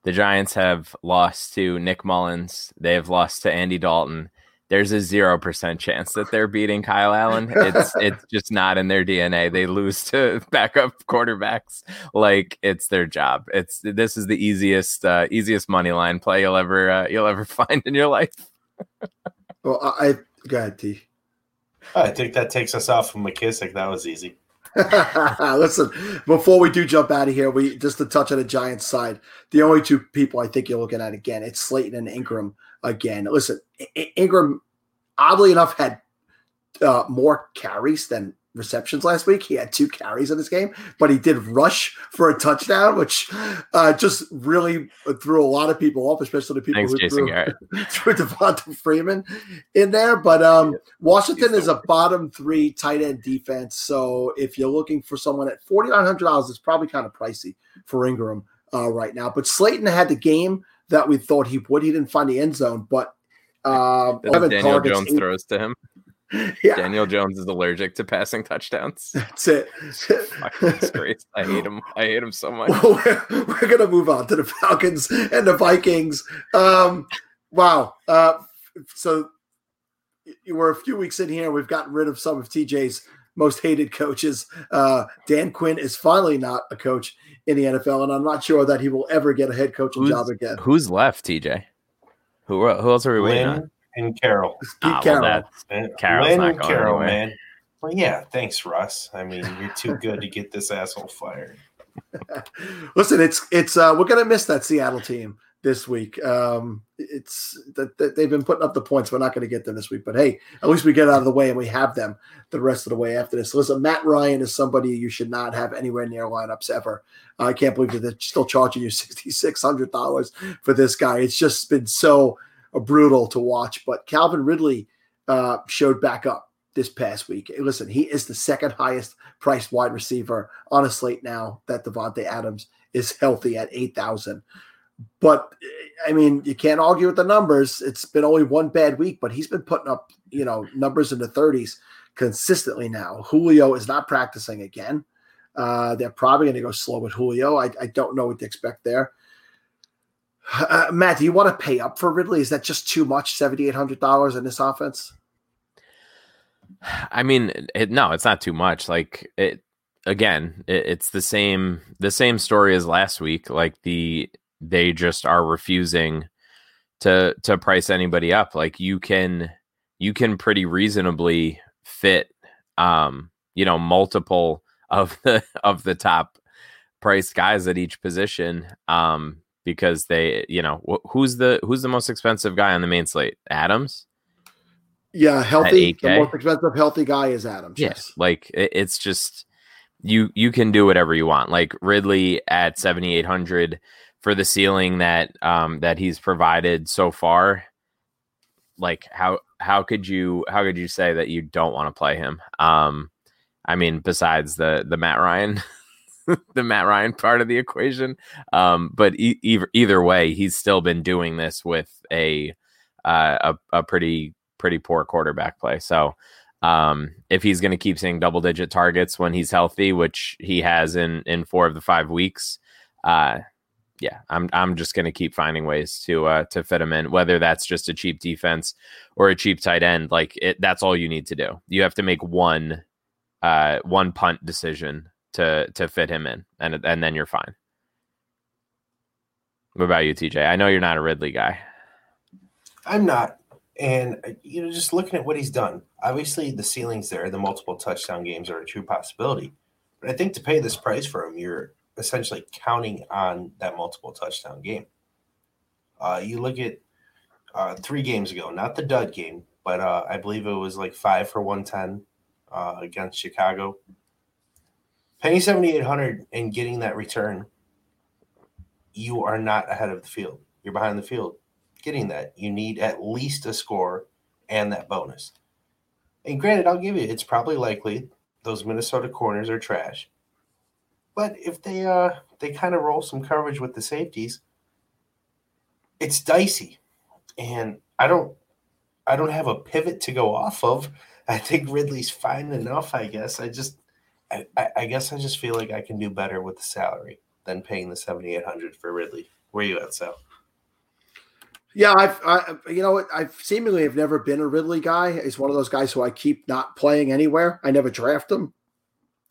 the Giants have lost to Nick Mullens. They have lost to Andy Dalton. There's a zero percent chance that they're beating Kyle Allen. It's [LAUGHS] it's just not in their DNA. They lose to [LAUGHS] backup quarterbacks like it's their job. It's this is the easiest uh, easiest money line play you'll ever uh, you'll ever [LAUGHS] find in your life. well, I go ahead, T. I think that takes us off from McKissic. That was easy. Listen, before we do jump out of here, we just to touch on the Giants side. The only two people I think you're looking at again, it's Slayton and Engram again. Listen, Engram, oddly enough, had uh, more carries than receptions last week. He had two carries in this game, but he did rush for a touchdown, which uh, just really threw a lot of people off, especially the people Thanks, who Jason threw, [LAUGHS] threw Devonta Freeman in there. But um, Washington is a bottom three tight end defense. So if you're looking for someone at $4,900, it's probably kind of pricey for Engram uh, right now. But Slayton had the game that we thought he would. He didn't find the end zone, but uh, Daniel Jones eight, throws to him. [LAUGHS] Yeah. Daniel Jones is allergic to passing touchdowns. [LAUGHS] That's it. disgrace. I hate him. I hate him so [LAUGHS] much. we're, we're gonna move on to the Falcons and the Vikings. Um, wow. Uh, so we're a few weeks in here. We've gotten rid of some of TJ's most hated coaches. Uh, Dan Quinn is finally not a coach in the NFL, and I'm not sure that he will ever get a head coaching who's, job again. Who's left, TJ? Who who else are we waiting on? and Carroll. Pete ah, Carroll. Well, that, Carroll's not going Carroll, anywhere. man. Well, yeah, thanks, Russ. I mean, you're too good to get this asshole fired. [LAUGHS] Listen, it's it's uh, we're gonna miss that Seattle team this week. Um, it's that, they've been putting up the points. We're not going to get them this week, but hey, at least we get out of the way and we have them the rest of the way after this. Listen, Matt Ryan is somebody you should not have anywhere near lineups ever. Uh, I can't believe that they're still charging you sixty six hundred dollars for this guy. It's just been so brutal to watch. But Calvin Ridley uh, showed back up this past week. Listen, he is the second highest priced wide receiver on a slate now that Davante Adams is healthy at 8,000. But I mean, you can't argue with the numbers. It's been only one bad week, but he's been putting up, you know, numbers in the 30s consistently now. Julio is not practicing again. Uh, they're probably going to go slow with Julio. I, I don't know what to expect there. Uh, Matt, do you want to pay up for Ridley? Is that just too much? Seventy eight hundred dollars in this offense? I mean, it, no, it's not too much. Like it again, it, it's the same the same story as last week. Like the they just are refusing to to price anybody up. Like you can you can pretty reasonably fit um you know multiple of the [LAUGHS] of the top price guys at each position um because they, you know, wh- who's the who's the most expensive guy on the main slate? Adams. Yeah, healthy. The most expensive healthy guy is Adams. Yeah, yes, like it, it's just you you can do whatever you want. Like Ridley at seventy eight hundred for the ceiling that um that he's provided so far. Like how how could you how could you say that you don't want to play him? Um, I mean, besides the the Matt Ryan [LAUGHS] the Matt Ryan part of the equation. Um, but e- either either way, he's still been doing this with a uh, a, a pretty pretty poor quarterback play. So um, if he's going to keep seeing double digit targets when he's healthy, which he has in in four of the five weeks, uh, yeah, I'm I'm just going to keep finding ways to uh, to fit him in, whether that's just a cheap defense or a cheap tight end. Like it, that's all you need to do. You have to make one uh, one punt decision to to fit him in, and and then you're fine. What about you, TJ? I know you're not a Ridley guy. I'm not. And uh, you know, just looking at what he's done, obviously the ceilings there, the multiple touchdown games are a true possibility. But I think to pay this price for him, you're essentially counting on that multiple touchdown game. Uh, you look at uh, three games ago, not the dud game, but uh, I believe it was like five for 110 uh, against Chicago. Paying 7,800 and getting that return, you are not ahead of the field. You're behind the field getting that. You need at least a score and that bonus. And granted, I'll give you, it's probably likely those Minnesota corners are trash. But if they uh they kind of roll some coverage with the safeties, it's dicey. And I don't I don't have a pivot to go off of. [LAUGHS] I think Ridley's fine enough, I guess. I just I, I guess I just feel like I can do better with the salary than paying the seventy eight hundred for Ridley. Where you at, Sal? Yeah, I've, I, you know, I've seemingly have never been a Ridley guy. He's one of those guys who I keep not playing anywhere. I never draft him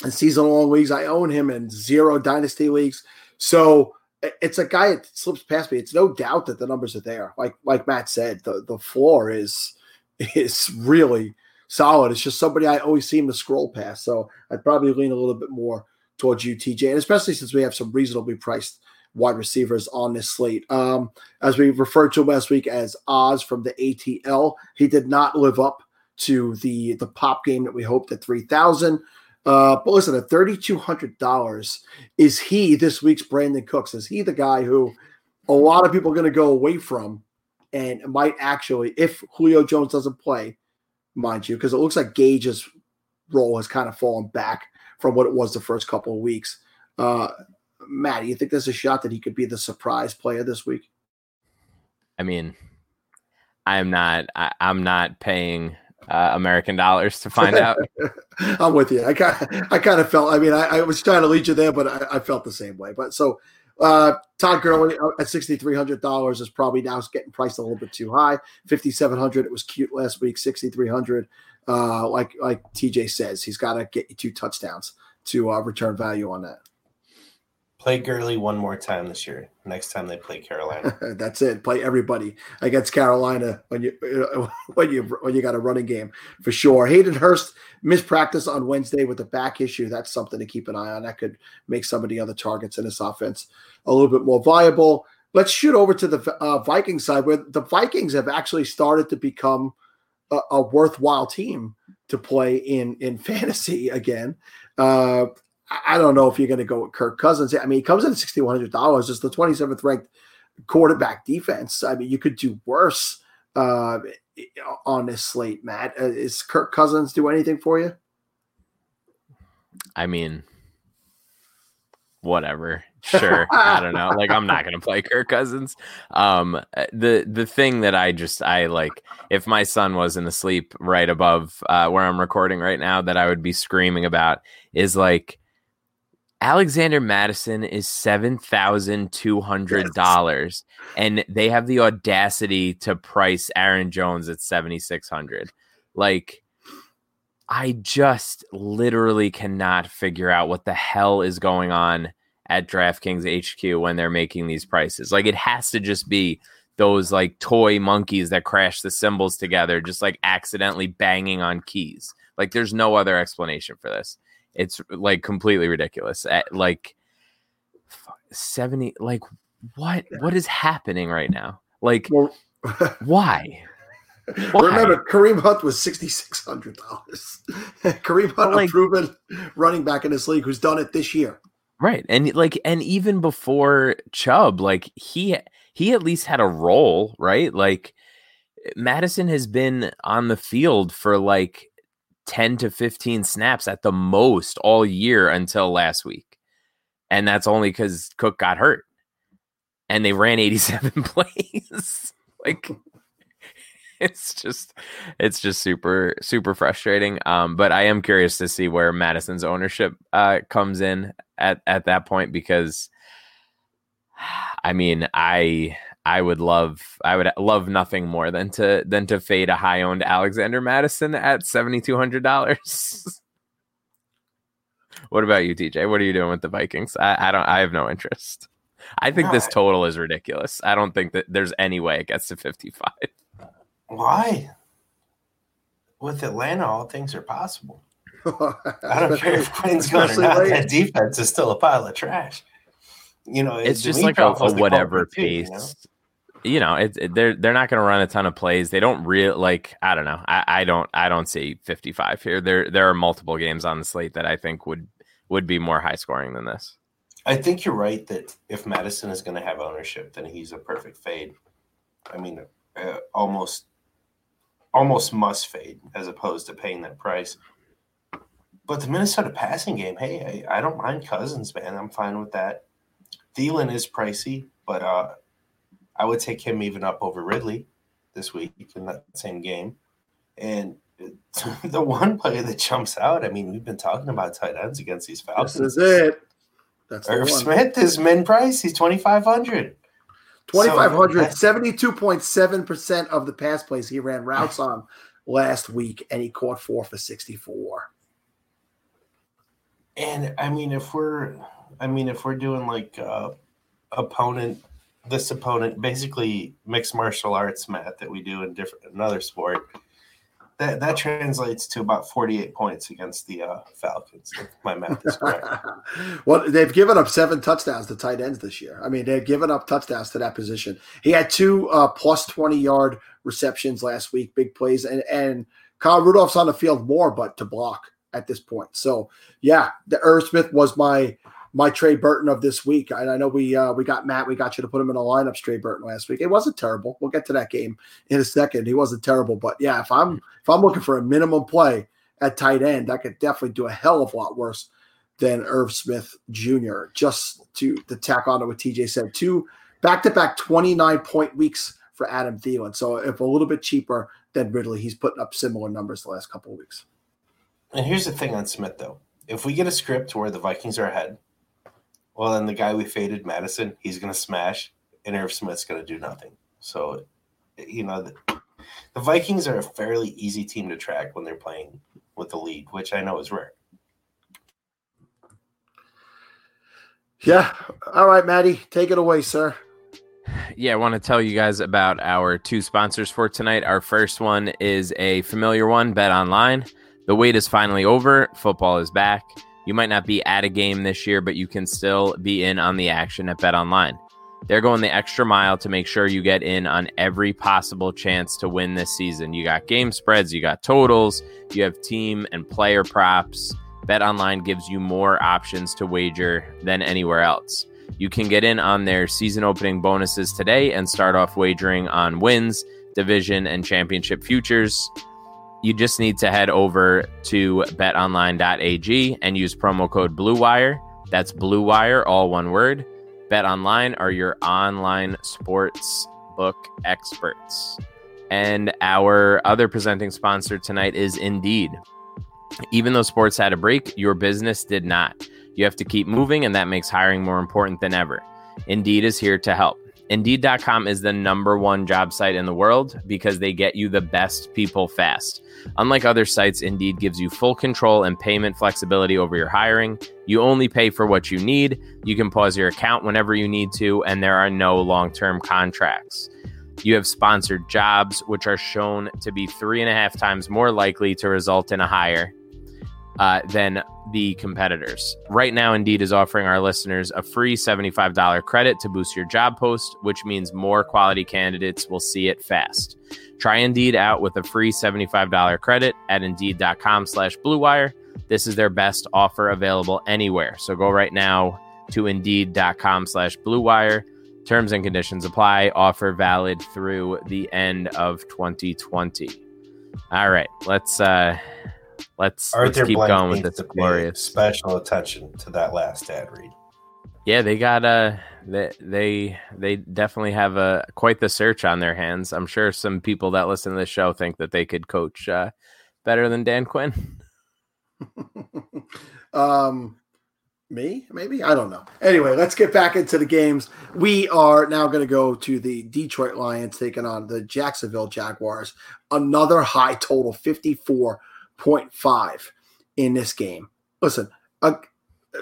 in season long leagues. I own him in zero dynasty leagues. So it's a guy that slips past me. It's no doubt that the numbers are there. Like like Matt said, the the floor is [LAUGHS] is really solid. It's just somebody I always seem to scroll past. So I'd probably lean a little bit more towards you, TJ, and especially since we have some reasonably priced wide receivers on this slate. Um, as we referred to last week as Oz from the ATL, he did not live up to the the pop game that we hoped at three thousand. Uh, but listen, at thirty two hundred dollars, is he this week's Brandin Cooks? Is he the guy who a lot of people are going to go away from, and might actually, if Julio Jones doesn't play, mind you, because it looks like Gage's role has kind of fallen back from what it was the first couple of weeks. Uh, Matt, do you think there's a shot that he could be the surprise player this week? I mean, I'm not. I, am not paying uh, American dollars to find out. [LAUGHS] I'm with you. I kind, I kind of felt. I mean, I, I, was trying to lead you there, but I, I felt the same way. But so uh, Todd Gurley uh, at sixty three hundred dollars is probably now getting priced a little bit too high. Fifty seven hundred. It was cute last week. Sixty three hundred. Uh, like like TJ says, he's got to get you two touchdowns to uh, return value on that. Play Gurley one more time this year. Next time they play Carolina. [LAUGHS] That's it. Play everybody against Carolina when you [LAUGHS] when you when you got a running game for sure. Hayden Hurst missed practice on Wednesday with a back issue. That's something to keep an eye on. That could make some of the other targets in this offense a little bit more viable. Let's shoot over to the uh, Viking side, where the Vikings have actually started to become a, a worthwhile team to play in in [LAUGHS] fantasy again. Uh, I don't know if you're going to go with Kirk Cousins. I mean, he comes in at sixty one hundred dollars. It's the twenty seventh ranked quarterback defense. I mean, you could do worse uh, on this slate, Matt. Uh, is Kirk Cousins do anything for you? I mean, whatever. Sure. I don't know. Like I'm not going to play Kirk Cousins. Um the the thing that I just I like if my son wasn't asleep right above uh where I'm recording right now that I would be screaming about is like Alexander Mattison is seven thousand two hundred dollars, yes. and they have the audacity to price Aaron Jones at seventy six hundred. Like, I just literally cannot figure out what the hell is going on at DraftKings HQ when they're making these prices. Like, it has to just be those like toy monkeys that crash the cymbals together, just like accidentally banging on keys. Like, there's no other explanation for this. It's like completely ridiculous. At like 70 like what what is happening right now? Like well, [LAUGHS] why? Why? Remember, Kareem Hunt was sixty six hundred dollars. [LAUGHS] Kareem Hunt, like, a proven running back in this league, who's done it this year. Right, and like, and even before Chubb, like he he at least had a role, right? Like Mattison has been on the field for like 10 to 15 snaps at the most all year until last week. And that's only because Cook got hurt and they ran 87 [LAUGHS] plays. like it's just it's just super super frustrating um but i am curious to see where mattison's ownership uh comes in at at that point because [SIGHS] i mean i I would love I would love nothing more than to than to fade a high owned Alexander Mattison at seventy two hundred dollars. What about you, TJ? What are you doing with the Vikings? I, I don't. I have no interest. I think this total is ridiculous. I don't think that there's any way it gets to 55. Why? With Atlanta, all things are possible. [LAUGHS] I don't care if Quinn's going or not. That defense is still a pile of trash. You know, it's just like a, a whatever pace. Too, you know? You know, it, it, they're they're not going to run a ton of plays. They don't really like. I don't know. I, I don't I don't see 55 here. There there are multiple games on the slate that I think would would be more high scoring than this. I think you're right that if Mattison is going to have ownership, then he's a perfect fade. I mean, uh, almost almost must fade as opposed to paying that price. But the Minnesota passing game, hey, I, I don't mind Cousins, man. I'm fine with that. Thielen is pricey, but uh, I would take him even up over Ridley this week in that same game. And [LAUGHS] the one player that jumps out, I mean, we've been talking about tight ends against these Falcons. This is it. That's Irv Smith is min price. He's 2,500. 2,500, 72.7% of the pass plays he ran routes [LAUGHS] on last week, and he caught four for 64. And I mean, if we're, I mean, if we're doing like uh, opponent this opponent basically mixed martial arts math that we do in different another sport that that translates to about 48 points against the uh, falcons if my math is correct. [LAUGHS] Well they've given up seven touchdowns to tight ends this year. I mean they've given up touchdowns to that position. He had two uh, plus 20 yard receptions last week big plays and and kyle rudolph's on the field more but to block at this point. So yeah the Irv Smith was my my Trey Burton of this week. I know we uh, we got Matt, we got you to put him in a lineup, Trey Burton last week. It wasn't terrible. We'll get to that game in a second. He wasn't terrible, but yeah, if I'm if I'm looking for a minimum play at tight end, I could definitely do a hell of a lot worse than Irv Smith Jr. Just to to tack on to what TJ said, two back to back 29 point weeks for Adam Thielen. So if a little bit cheaper than Ridley, he's putting up similar numbers the last couple of weeks. And here's the thing on Smith though. If we get a script where the Vikings are ahead well, then the guy we faded, Mattison, he's going to smash, and Irv Smith's going to do nothing. So, you know, the, the Vikings are a fairly easy team to track when they're playing with the lead, which I know is rare. Yeah. All right, Maddie, take it away, sir. Yeah, I want to tell you guys about our two sponsors for tonight. Our first one is a familiar one, Bet Online. The wait is finally over. Football is back. You might not be at a game this year, but you can still be in on the action at Bet Online. They're going the extra mile to make sure you get in on every possible chance to win this season. You got game spreads, you got totals, you have team and player props. Bet Online gives you more options to wager than anywhere else. You can get in on their season opening bonuses today and start off wagering on wins, division, and championship futures you just need to head over to betonline.ag and use promo code BLUEWIRE. That's BLUEWIRE, all one word. BetOnline are your online sports book experts. And our other presenting sponsor tonight is Indeed. Even though sports had a break, your business did not. You have to keep moving, and that makes hiring more important than ever. Indeed is here to help. Indeed.com is the number one job site in the world because they get you the best people fast. Unlike other sites, Indeed gives you full control and payment flexibility over your hiring. You only pay for what you need. You can pause your account whenever you need to, and there are no long term contracts. You have sponsored jobs, which are shown to be three and a half times more likely to result in a hire uh, than the competitors. Right now, Indeed is offering our listeners a free $75 credit to boost your job post, which means more quality candidates will see it fast. Try Indeed out with a free $75 credit at Indeed.com slash BlueWire. This is their best offer available anywhere. So go right now to Indeed.com slash BlueWire. Terms and conditions apply. Offer valid through the end of 2020. All right, let's uh Let's, let's keep Blank going with this glorious special attention to that last ad read. Yeah, they got a they they they definitely have a quite the search on their hands. I'm sure some people that listen to this show think that they could coach uh, better than Dan Quinn. [LAUGHS] um, me maybe I don't know. Anyway, let's get back into the games. We are now going to go to the Detroit Lions taking on the Jacksonville Jaguars. Another high total, 54 0.5 in this game. Listen, uh,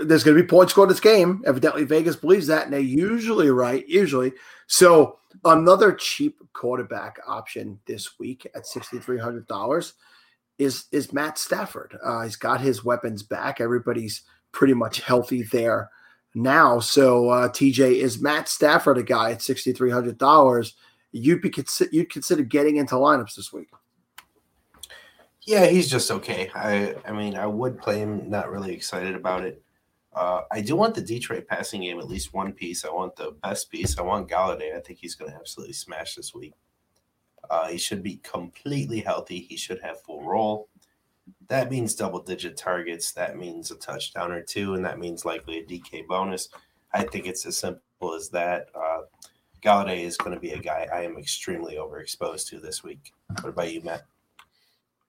there's going to be points scored in this game. Evidently, Vegas believes that, and they're usually right. Usually, so another cheap quarterback option this week at sixty three hundred dollars is is Matt Stafford. Uh, he's got his weapons back. Everybody's pretty much healthy there now. So uh, TJ is Matt Stafford a guy at sixty three hundred dollars? You'd be consi- you'd consider getting into lineups this week. Yeah, he's just okay. I I mean, I would play him. Not really excited about it. Uh, I do want the Detroit passing game at least one piece. I want the best piece. I want Golladay. I think he's going to absolutely smash this week. Uh, he should be completely healthy. He should have full role. That means double digit targets. That means a touchdown or two, and that means likely a DK bonus. I think it's as simple as that. Uh, Golladay is going to be a guy I am extremely overexposed to this week. What about you, Matt?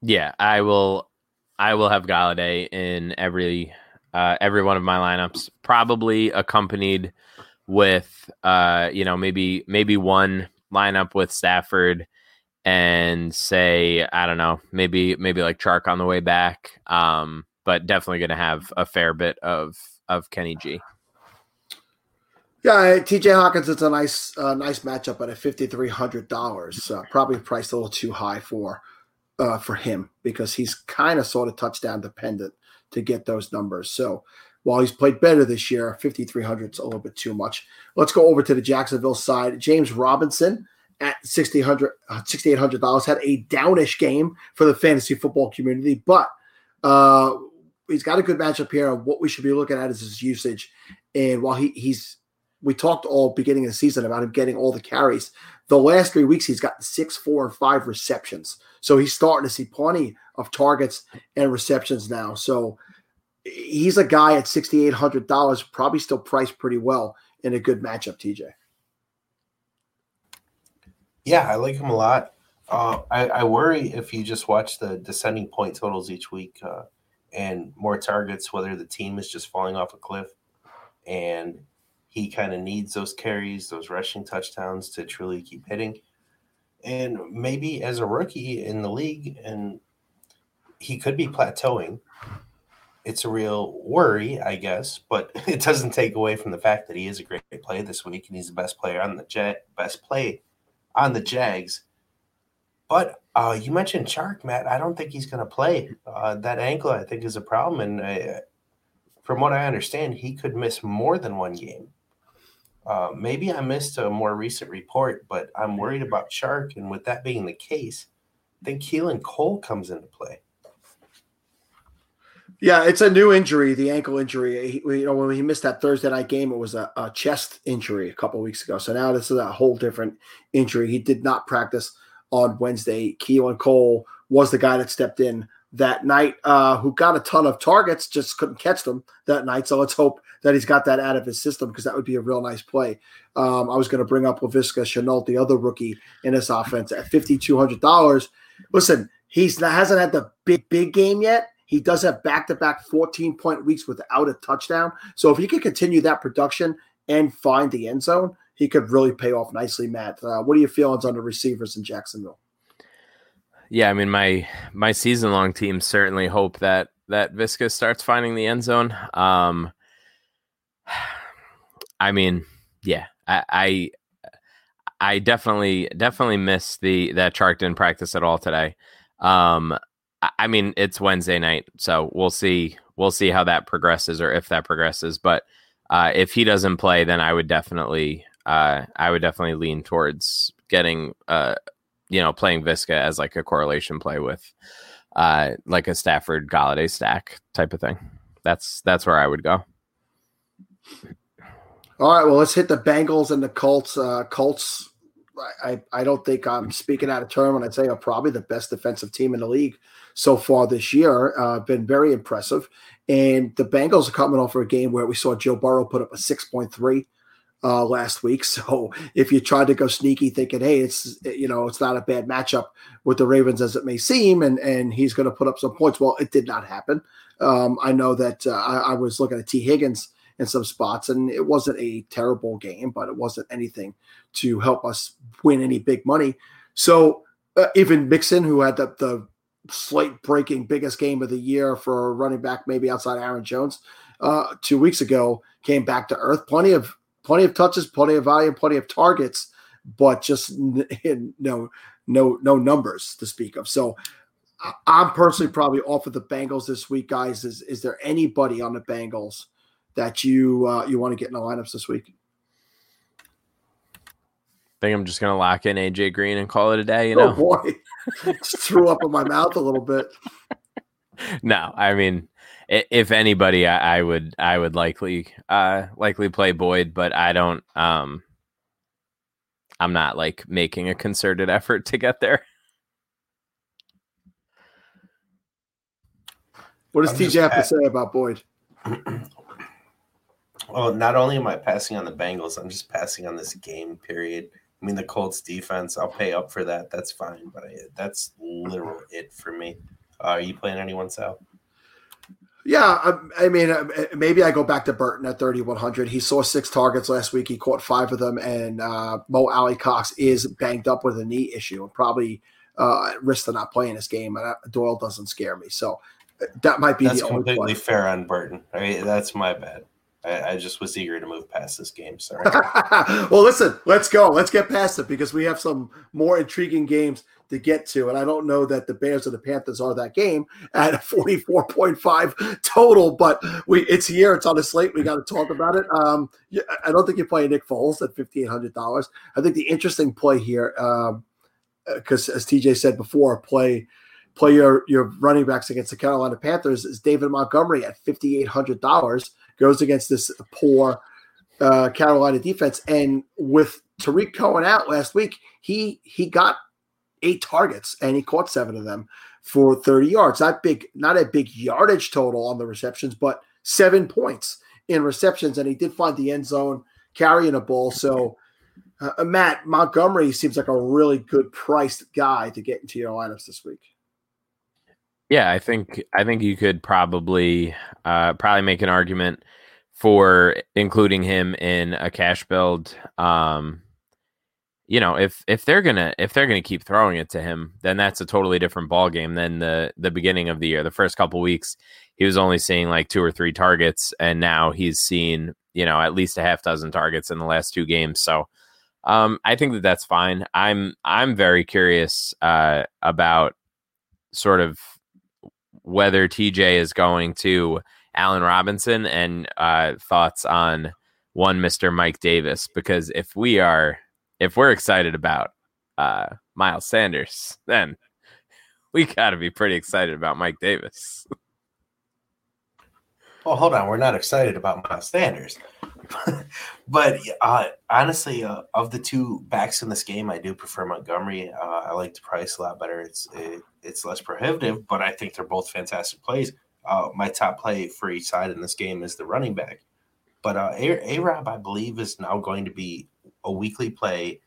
Yeah, I will. I will have Golladay in every uh, every one of my lineups, probably accompanied with uh, you know maybe maybe one lineup with Stafford and say I don't know maybe maybe like Chark on the way back, um, but definitely going to have a fair bit of of Kenny G. Yeah, TJ Hawkins, it's a nice, uh, nice matchup at a fifty three hundred dollars. Uh, probably priced a little too high for uh, for him because he's kind of sort of touchdown dependent to get those numbers. So while he's played better this year, 5,300 is a little bit too much. Let's go over to the Jacksonville side. James Robinson at $6,800 uh, had a downish game for the fantasy football community, but uh, he's got a good matchup here. What we should be looking at is his usage. And while he, he's, we talked all beginning of the season about him getting all the carries. The last three weeks, he's got six, four, and five receptions. So he's starting to see plenty of targets and receptions now. So he's a guy at $6,800, probably still priced pretty well in a good matchup, TJ. Yeah, I like him a lot. Uh, I, I, worry if you just watch the descending point totals each week uh, and more targets, whether the team is just falling off a cliff and he kind of needs those carries, those rushing touchdowns to truly keep hitting and maybe as a rookie in the league, and he could be plateauing. It's a real worry, I guess, but [LAUGHS] it doesn't take away from the fact that he is a great play this week, and he's the best player on the jet, best play on the Jags. But uh, you mentioned Chark, Matt. I don't think he's going to play. Uh, that ankle, I think, is a problem, and I, from what I understand, he could miss more than one game. Uh, maybe I missed a more recent report, but I'm worried about Chark. And with that being the case, I think Keelan Cole comes into play. Yeah, it's a new injury, the ankle injury. He, you know, when he missed that Thursday night game, it was a, a chest injury a couple weeks ago. So now this is a whole different injury. He did not practice on Wednesday. Keelan Cole was the guy that stepped in that night, uh, who got a ton of targets, just couldn't catch them that night. So let's hope that he's got that out of his system because that would be a real nice play. Um, I was going to bring up Laviska Shenault, the other rookie in this offense, at fifty two hundred dollars. Listen, he's not, hasn't had the big big game yet. He does have back to back fourteen point weeks without a touchdown. So if he can continue that production and find the end zone, he could really pay off nicely. Matt, uh, what are your feelings on the receivers in Jacksonville? Yeah, I mean my my season long team certainly hope that that Visca starts finding the end zone. Um, [SIGHS] I mean, yeah, I, I, I definitely definitely miss the that Chark didn't practice at all today. Um, I, mean, it's Wednesday night, so we'll see we'll see how that progresses or if that progresses. But uh, if he doesn't play, then I would definitely uh, I would definitely lean towards getting uh, you know, playing Visca as like a correlation play with uh like a Stafford Golladay stack type of thing. That's that's where I would go. All right, well, let's hit the Bengals and the Colts. Uh, Colts, I, I don't think I'm speaking out of turn when I say are probably the best defensive team in the league so far this year. Uh, been very impressive. And the Bengals are coming off of a game where we saw Joe Burrow put up a 6.3 uh, last week. [LAUGHS] So if you tried to go sneaky, thinking, "Hey, it's you know it's not a bad matchup with the Ravens as it may seem," and and he's going to put up some points, well, it did not happen. Um, I know that uh, I, I, was looking at Tee Higgins in some spots, and it wasn't a terrible game, but it wasn't anything to help us win any big money. So uh, even Mixon, who had the, the slate breaking biggest game of the year for running back, maybe outside Aaron Jones uh, two weeks ago, came back to earth. Plenty of plenty of touches, plenty of volume, plenty of targets, but just [LAUGHS] no no no numbers to speak of. So I'm personally probably off of the Bengals this week, guys. Is is there anybody on the Bengals that you uh, you want to get in the lineups this week? I think I'm just gonna lock in AJ Green and call it a day. You oh know, boy, [LAUGHS] just threw up in my mouth a little bit. [LAUGHS] no, I mean, if anybody, I, I, would I would likely uh likely play Boyd, but I don't. Um, I'm not like making a concerted effort to get there. What does I'm TJ have to say about Boyd? [CLEARS THROAT] well, not only am I passing on the Bengals, I'm just passing on this game. Period. I mean, the Colts defense, I'll pay up for that. That's fine, but I, that's literal it for me. Uh, are you playing anyone, Sal? Yeah, I, I, mean, uh, maybe I go back to Burton at 3,100. He saw six targets last week. He caught five of them, and uh, Mo Alie-Cox is banged up with a knee issue and probably uh, risk of not playing this game. And uh, Doyle doesn't scare me, so uh, that might be That's the completely fair on Burton. I mean, that's my bad. I, I, just was eager to move past this game. Sorry. [LAUGHS] well, listen, let's go. Let's get past it because we have some more intriguing games to get to. And I don't know that the Bears or the Panthers are that game at 44.5 total, but we it's here. It's on the slate. We got to talk about it. Um, I don't think you're playing Nick Foles at $1,500. I think the interesting play here, because um, uh, as TJ said before, play play your, your running backs against the Carolina Panthers is David Montgomery at $5,800 goes against this poor uh, Carolina defense. And with Tarik Cohen out last week, he he got eight targets and he caught seven of them for 30 yards. Not big, not a big yardage total on the receptions, but seven points in receptions. And he did find the end zone carrying a ball. So uh, Matt Montgomery seems like a really good priced guy to get into your lineups this week. Yeah, I think I think you could probably uh, probably make an argument for including him in a cash build. Um, you know, if if they're gonna if they're gonna keep throwing it to him, then that's a totally different ball game than the the beginning of the year. The first couple weeks, he was only seeing like two or three targets, and now he's seen you know at least a half dozen targets in the last two games. So um, I think that that's fine. I'm I'm very curious uh, about sort of whether TJ is going to Allen Robinson and uh, thoughts on one Mr. Mike Davis because if we are if we're excited about uh, Miles Sanders, [LAUGHS] then we got to be pretty excited about Mike Davis. well, hold on, we're not excited about Miles Sanders. [LAUGHS] but uh, honestly, uh, of the two backs in this game, I do prefer Montgomery. Uh, I like the price a lot better. It's it, it's less prohibitive, but I think they're both fantastic plays. Uh, my top play for each side in this game is the running back. But uh, A Rob, I believe, is now going to be a weekly play,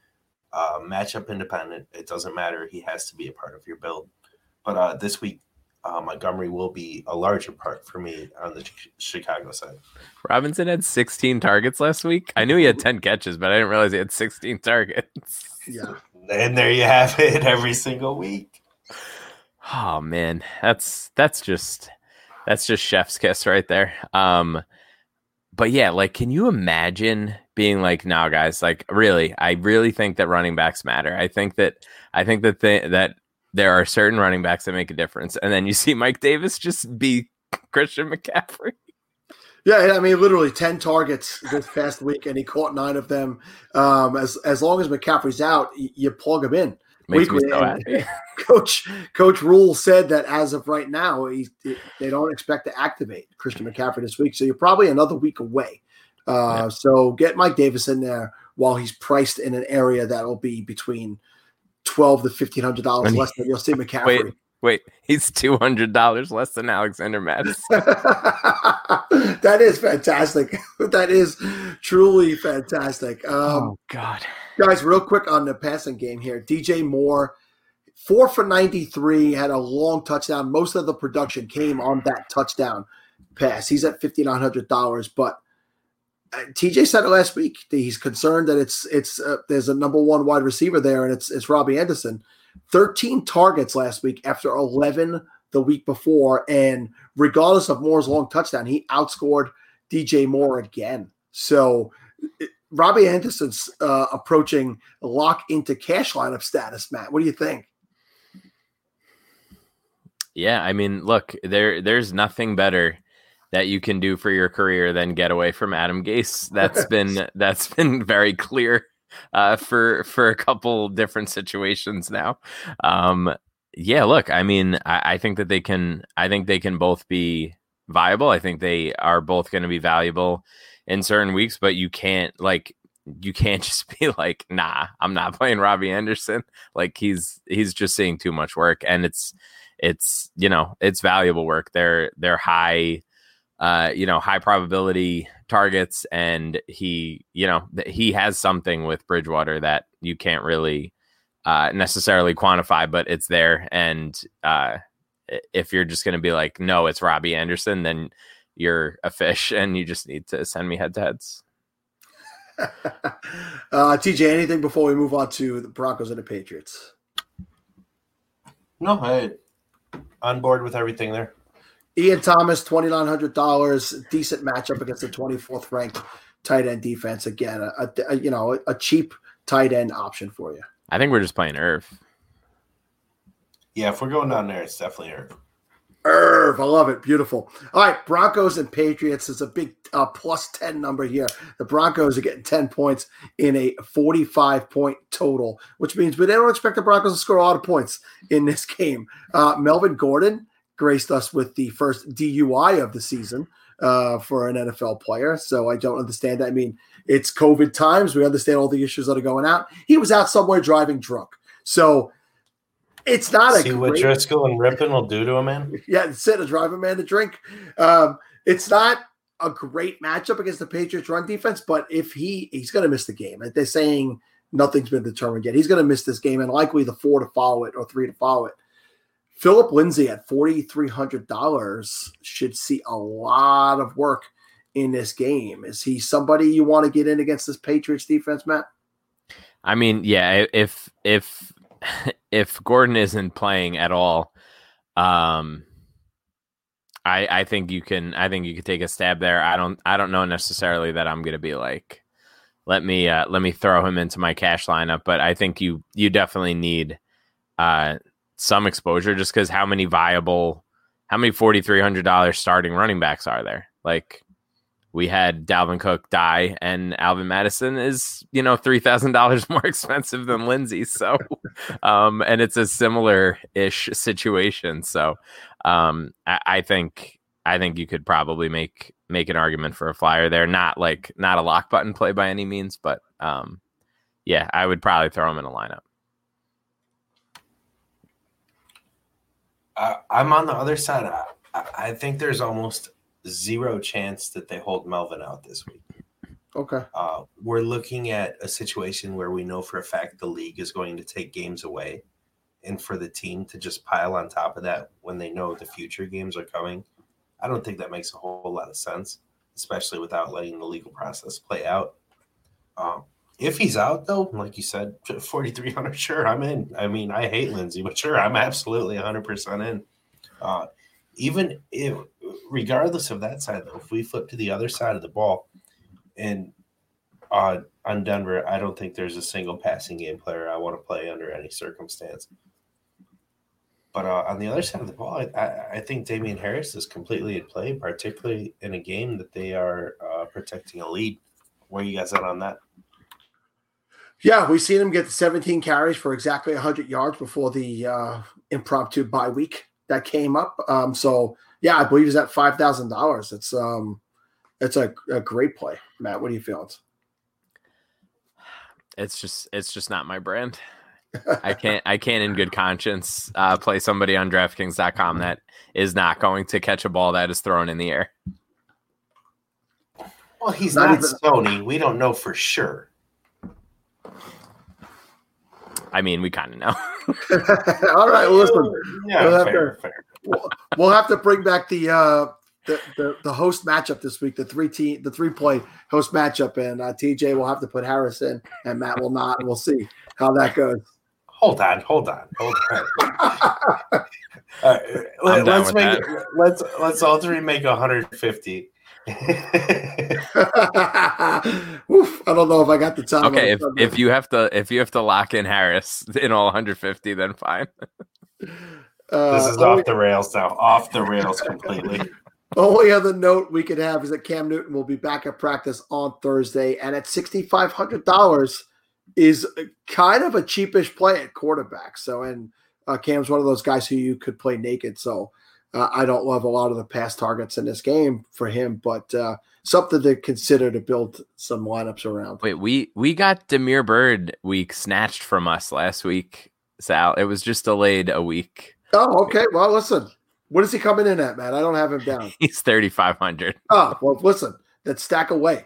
uh, matchup independent. It doesn't matter. He has to be a part of your build. But uh, this week, uh, Montgomery will be a larger part for me on the Chicago side. Robinson had 16 targets last week. I knew he had 10 catches, but I didn't realize he had 16 targets. Yeah. And there you have it every single week. Oh man, that's that's just that's just chef's kiss right there. Um but yeah, like can you imagine being like, "Now, guys, like really, I really think that running backs matter. I think that I think that th- that there are certain running backs that make a difference." And then you see Mike Davis just be [LAUGHS] Christian McCaffrey. Yeah, I mean, literally ten targets this past week, and he caught nine of them. Um, as as long as McCaffrey's out, you plug him in. Makes weekly. So [LAUGHS] Coach Coach Rhule said that as of right now, he, they don't expect to activate Christian McCaffrey this week. So you're probably another week away. Uh, yeah. So get Mike Davis in there while he's priced in an area that'll be between twelve to fifteen hundred dollars less than you'll see McCaffrey. Wait, wait, he's two hundred dollars less than Alexander Mattison. [LAUGHS] that is fantastic. [LAUGHS] that is truly fantastic. Um, oh God, guys, real quick on the passing game here. DJ Moore, four for ninety-three, had a long touchdown. Most of the production came on that touchdown pass. He's at fifty nine hundred dollars, but TJ said it last week. He's concerned that it's it's uh, there's a number one wide receiver there, and it's it's Robbie Anderson. Thirteen targets last week after eleven the week before, and regardless of Moore's long touchdown, he outscored DJ Moore again. So it, Robbie Anderson's uh, approaching lock into cash lineup status. Matt, what do you think? Yeah, I mean, look, there there's nothing better that you can do for your career than get away from Adam Gase. That's been that's been [LAUGHS] very clear uh, for for a couple different situations now. Um, yeah, look, I mean, I, I think that they can. I think they can both be viable. I think they are both going to be valuable in certain weeks, but you can't like you can't [LAUGHS] just be like, nah, I'm not playing Robby Anderson. Like he's he's just seeing too much work, and it's it's you know it's valuable work. They're they're high, uh, you know, high probability targets, and he you know he has something with Bridgewater that you can't really uh, necessarily quantify, but it's there. And uh, if you're just going to be like, no, it's Robby Anderson, then you're a fish, and you just need to send me head to heads. [LAUGHS] uh, TJ, anything before we move on to the Broncos and the Patriots? No, I on board with everything there. Ian Thomas, twenty nine hundred dollars, decent matchup against the twenty fourth ranked tight end defense. Again, a, a, you know a cheap tight end option for you. I think we're just playing Irv. Yeah, if we're going down there, it's definitely Irv. Irv, I love it. Beautiful. All right, Broncos and Patriots is a big uh, plus 10 number here. The Broncos are getting 10 points in a 45 point total, which means we don't expect the Broncos to score a lot of points in this game. Uh, Melvin Gordon graced us with the first DUI of the season uh, for an NFL player. So I don't understand that. I mean, it's COVID times. We understand all the issues that are going out. He was out somewhere driving drunk. So it's not See a what great, Driskel and Rypien will do to a man. [LAUGHS] yeah, instead of drive a man to drink. Um, it's not a great matchup against the Patriots run defense, but if he he's going to miss the game, they're saying nothing's been determined yet. He's going to miss this game and likely the four to follow it or three to follow it. Phillip Lindsay at forty three hundred dollars should see a lot of work in this game. Is he somebody you want to get in against this Patriots defense, Matt? I mean, yeah, if if [LAUGHS] if Gordon isn't playing at all, um, I I think you can I think you could take a stab there. I don't I don't know necessarily that I'm gonna be like let me uh, let me throw him into my cash lineup, but I think you you definitely need uh, some exposure just because how many viable how many forty three hundred dollars starting running backs are there? Like we had Dalvin Cook die, and Alvin Mattison is you know three thousand dollars [LAUGHS] more expensive than Lindsay. So, [LAUGHS] um, and it's a similar ish situation. So, um, I, I think I think you could probably make make an argument for a flyer there. Not like not a lock button play by any means, but um, yeah, I would probably throw him in a lineup. Uh, I'm on the other side. I, I think there's almost zero chance that they hold Melvin out this week. Okay. Uh, we're looking at a situation where we know for a fact the league is going to take games away, and for the team to just pile on top of that when they know the future games are coming, I don't think that makes a whole lot of sense, especially without letting the legal process play out. Um, if he's out though, like you said, [LAUGHS] forty three hundred, sure, I'm in. I mean, I hate Lindsay, but sure, I'm absolutely hundred percent in. Uh, even if, regardless of that side, though, if we flip to the other side of the ball, and uh, on Denver, I don't think there's a single passing game player I want to play under any circumstance. But uh, on the other side of the ball, I, I, I, think Damien Harris is completely at play, particularly in a game that they are uh, protecting a lead. Where you guys at on that? Yeah, we've seen him get 17 carries for exactly 100 yards before the uh, impromptu bye week that came up. Um, so yeah, I believe he's at five thousand dollars. It's um, it's a, a great play, Matt. What are you feeling? It's just it's just not my brand. I can't I can't in good conscience uh, play somebody on DraftKings.com that is not going to catch a ball that is thrown in the air. Well, he's not, not even, Sony. We don't know for sure. I mean, we kind of know. [LAUGHS] All right, well, listen. Yeah, we'll, fair, have to, fair. we'll have to bring back the uh, the, the, the host matchup this week, the three team, the three play host matchup, and uh, TJ will have to put Harris in, and Matt will not. We'll see how that goes. Hold on, hold on, hold on. [LAUGHS] all right, let, us make it, let's let's all three make 150. [LAUGHS] Oof, I don't know if I got the time. Okay, if, if you have to if you have to lock in Harris [LAUGHS] in all 150, then fine. Uh, this is off the rails now. Off the rails completely. [LAUGHS] Only other note we could have is that Cam Newton will be back at practice on Thursday, and at sixty five hundred dollars is kind of a cheapish play at quarterback. So, and uh, Cam's one of those guys who you could play naked. So, uh, I don't love a lot of the pass targets in this game for him, but uh, something to consider to build some lineups around. Wait, we we got Damiere Byrd week snatched from us last week, Sal. It was just delayed a week. Oh, okay. Well, listen, what is he coming in at, man? I don't have him down. [LAUGHS] He's thirty five hundred. Oh, well, listen, then stack away.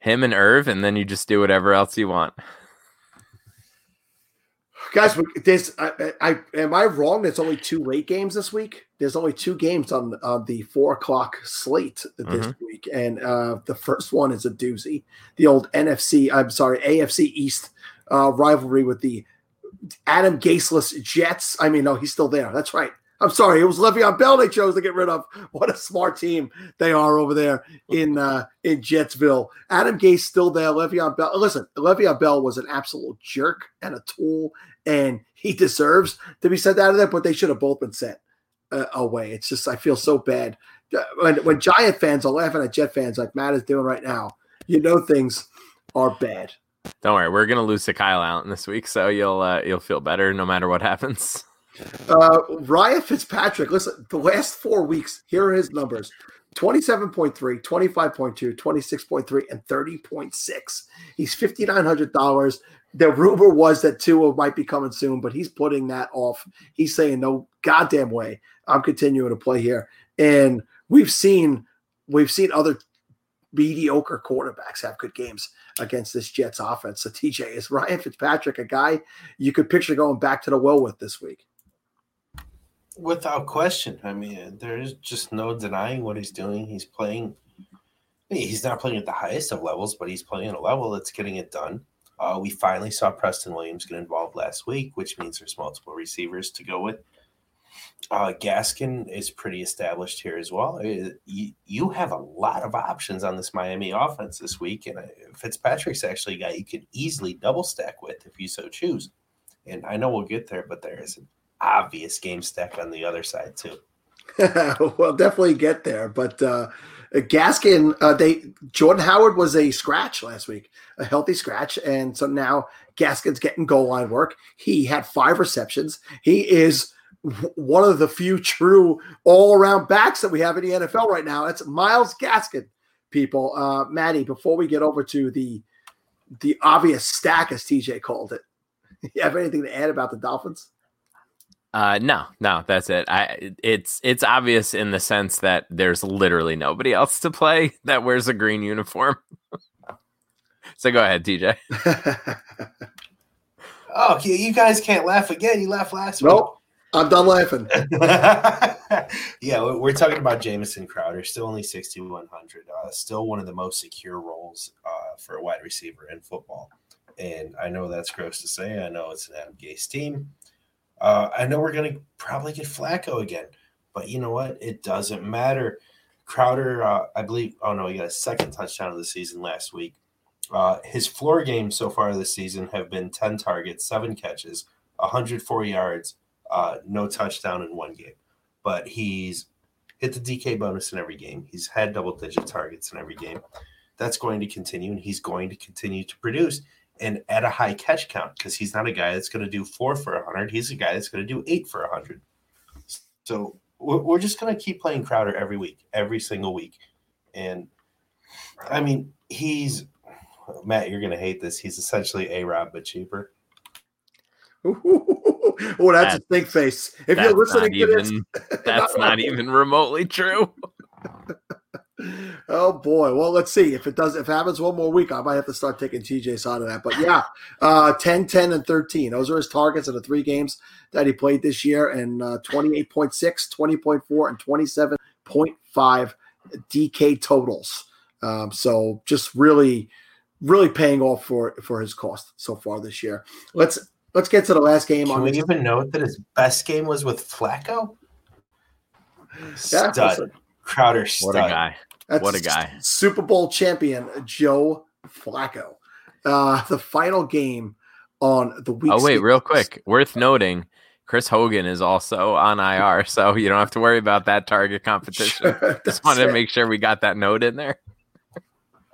Him and Irv, and then you just do whatever else you want. Guys, there's I, I am I wrong? There's only two late games this week. There's only two games on on the four o'clock slate this mm-hmm. week, and uh, the first one is a doozy. The old NFC, I'm sorry, AFC East uh, rivalry with the Adam Gaseless Jets. I mean, no, he's still there. That's right. I'm sorry, it was Le'Veon Bell they chose to get rid of. What a smart team they are over there in [LAUGHS] uh, in Jetsville. Adam Gase still there. Le'Veon Bell. Listen, Le'Veon Bell was an absolute jerk and a tool, and he deserves to be sent out of there. But they should have both been sent uh, away. It's just I feel so bad uh, when when Giant fans are laughing at Jet fans like Matt is doing right now. You know things are bad. Don't worry, we're gonna lose to Kyle Allen this week, so you'll uh, you'll feel better no matter what happens. [LAUGHS] Uh, Ryan Fitzpatrick, listen, the last four weeks, here are his numbers 27.3, 25.2, 26.3, and 30.6. He's $5,900. The rumor was that Tua might be coming soon, but he's putting that off. He's saying, no goddamn way. I'm continuing to play here. And we've seen we've seen other mediocre quarterbacks have good games against this Jets offense. So TJ is Ryan Fitzpatrick a guy you could picture going back to the well with this week? Without question. I mean, there's just no denying what he's doing. He's playing. He's not playing at the highest of levels, but he's playing at a level that's getting it done. Uh, we finally saw Preston Williams get involved last week, which means there's multiple receivers to go with. Uh, Gaskin is pretty established here as well. Uh, you, you have a lot of options on this Miami offense this week, and uh, Fitzpatrick's actually a guy you could easily double stack with if you so choose. And I know we'll get there, but there is an obvious game stack on the other side too. [LAUGHS] well, definitely get there, but uh, Gaskin, uh, they Jordan Howard was a scratch last week, a healthy scratch, and so now Gaskin's getting goal line work. He had five receptions. He is one of the few true all around backs that we have in the NFL right now. It's Myles Gaskin, people. Uh, Maddie, before we get over to the the obvious stack, as TJ called it, [LAUGHS] you have anything to add about the Dolphins? Uh, no, no, that's it. I it's it's obvious in the sense that there's literally nobody else to play that wears a green uniform. [LAUGHS] so go ahead, TJ. [LAUGHS] oh, you guys can't laugh again. You laughed last nope, week. Nope, I'm done laughing. [LAUGHS] yeah, we're talking about Jamison Crowder, still only 6,100. Uh, still one of the most secure roles uh, for a wide receiver in football. And I know that's gross to say. I know it's an Adam Gase team. Uh, I know we're going to probably get Flacco again, but you know what? It doesn't matter. Crowder, uh, I believe, oh no, he got a second touchdown of the season last week. Uh, his floor games so far this season have been 10 targets, seven catches, 104 yards, uh, no touchdown in one game. But he's hit the DK bonus in every game. He's had double digit targets in every game. That's going to continue, and he's going to continue to produce and at a high catch count because he's not a guy that's going to do four for a 100. He's a guy that's going to do eight for a 100. So we're just going to keep playing Crowder every week, every single week. And I mean, he's Matt, you're going to hate this. He's essentially A Rob, but cheaper. [LAUGHS] oh, that's that, a stink face. If you're listening to this, that's [LAUGHS] not even remotely true. [LAUGHS] oh boy. Well, let's see if it does. If it happens one more week, I might have to start taking TJ side of that. But yeah, uh, 10, 10, and 13. Those are his targets in the three games that he played this year, and uh, 28.6, 20.4, and 27.5 DK totals. Um, so just really, really paying off for for his cost so far this year. Let's let's get to the last game. Can on we even note that his best game was with Flacco? Stud. Crowder stud. What a guy. That's What a guy. Super Bowl champion Joe Flacco. Uh, the final game on the week. Oh wait, real quick, worth noting, Chris Hogan is also on IR, so you don't have to worry about that target competition. [LAUGHS] That's Just wanted to make sure we got that note in there.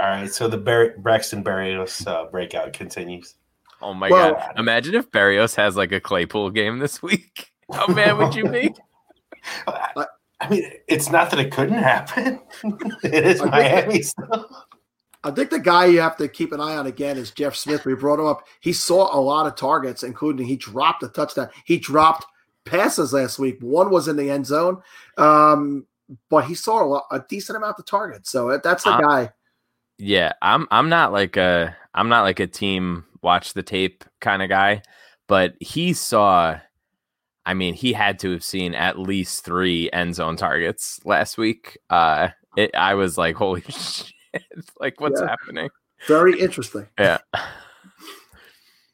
All right, so the Bar- Braxton Berrios uh, breakout continues. Oh my Well- god! Imagine if Berrios has like a Claypool game this week. [LAUGHS] How mad would you be? [LAUGHS] I I mean, it's not that it couldn't happen. [LAUGHS] it is I think- Miami still. I think the guy you have to keep an eye on again is Jeff Smith. We brought him up. He saw a lot of targets, including he dropped a touchdown. He dropped passes last week. One was in the end zone, um, but he saw a, lot, a decent amount of targets. So that's the Uh, guy. Yeah, I'm I'm not like a I'm not like a team watch the tape kind of guy, but he saw I mean, he had to have seen at least 3 end zone targets last week. Uh it, I was like, "Holy [LAUGHS] shit. like what's Yeah. happening?" Very interesting. [LAUGHS] Yeah.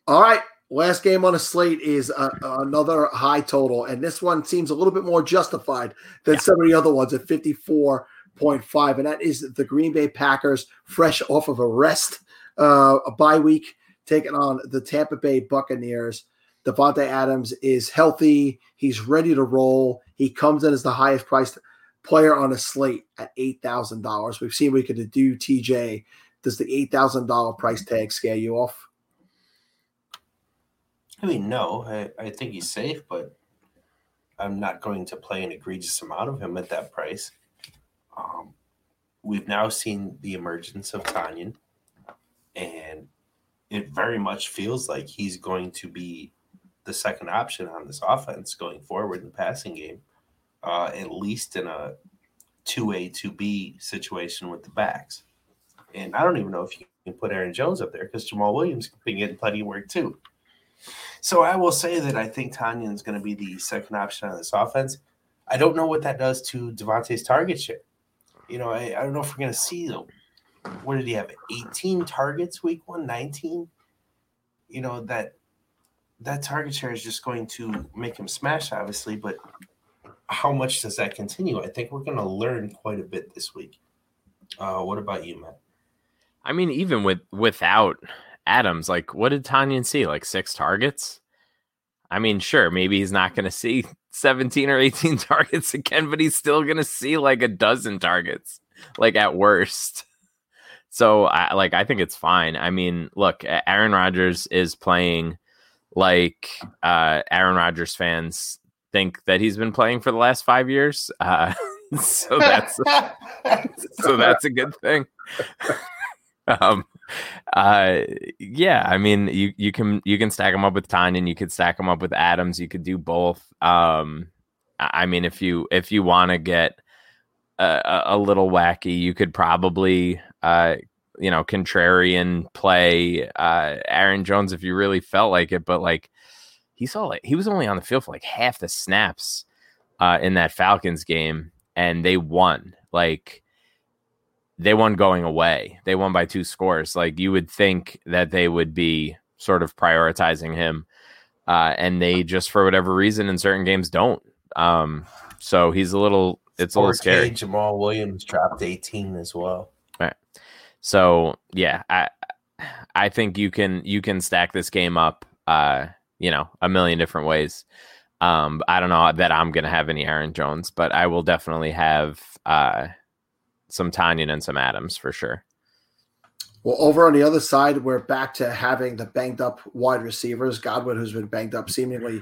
All right. Last game on the slate is uh, another high total, and this one seems a little bit more justified than Yeah. some of the other ones at 54.5. And that is the Green Bay Packers, fresh off of a rest, uh, a bye week, taking on the Tampa Bay Buccaneers. Davante Adams is healthy. He's ready to roll. He comes in as the highest priced player on a slate at $8,000. We've seen we could do TJ. Does the $8,000 price tag scare you off? I mean, no, I, I think he's safe, but I'm not going to play an egregious amount of him at that price. Um, we've now seen the emergence of Tonyan, and it very much feels like he's going to be the second option on this offense going forward in the passing game, uh, at least in a 2A, 2B situation with the backs. And I don't even know if you can put Aaron Jones up there because Jamaal Williams can get plenty of work too. So I will say that I think Tonyan is going to be the second option on this offense. I don't know what that does to Davante's target share. You know, I, I don't know if we're going to see them. What did he have? 18 targets week one, 19? You know, that that target share is just going to make him smash, obviously, but how much does that continue? I think we're going to learn quite a bit this week. Uh, what about you, Matt? I mean, even with without Adams, like what did Tonyan see? Like six targets? I mean, sure, maybe he's not going to see [LAUGHS] 17 or 18 [LAUGHS] targets again, but he's still going to see like a dozen targets, like at worst. So, I like I think it's fine. I mean, look, Aaron Rodgers is playing like uh Aaron Rodgers fans think that he's been playing for the last 5 years. Uh [LAUGHS] so that's [LAUGHS] so that's a good thing. [LAUGHS] um, uh, yeah, I mean, you you can you can stack them up with Tonyan, you could stack them up with Adams, you could do both. Um, I mean, if you if you want to get a, a- a little wacky, you could probably uh, you know, contrarian play uh Aaron Jones if you really felt like it, but like he saw like he was only on the field for like half the snaps uh in that Falcons game and they won. Like they won going away. They won by two scores. Like you would think that they would be sort of prioritizing him. Uh, and they just for whatever reason in certain games don't. Um, so he's a little it's a little 4K scary. Jamaal Williams dropped 18 as well. So yeah, I I think you can you can stack this game up uh, you know, a million different ways. Um, I don't know that I'm gonna have any Aaron Jones, but I will definitely have uh some Tonyan and some Adams for sure. Well, over on the other side, we're back to having the banged up wide receivers. Godwin, who's been banged up seemingly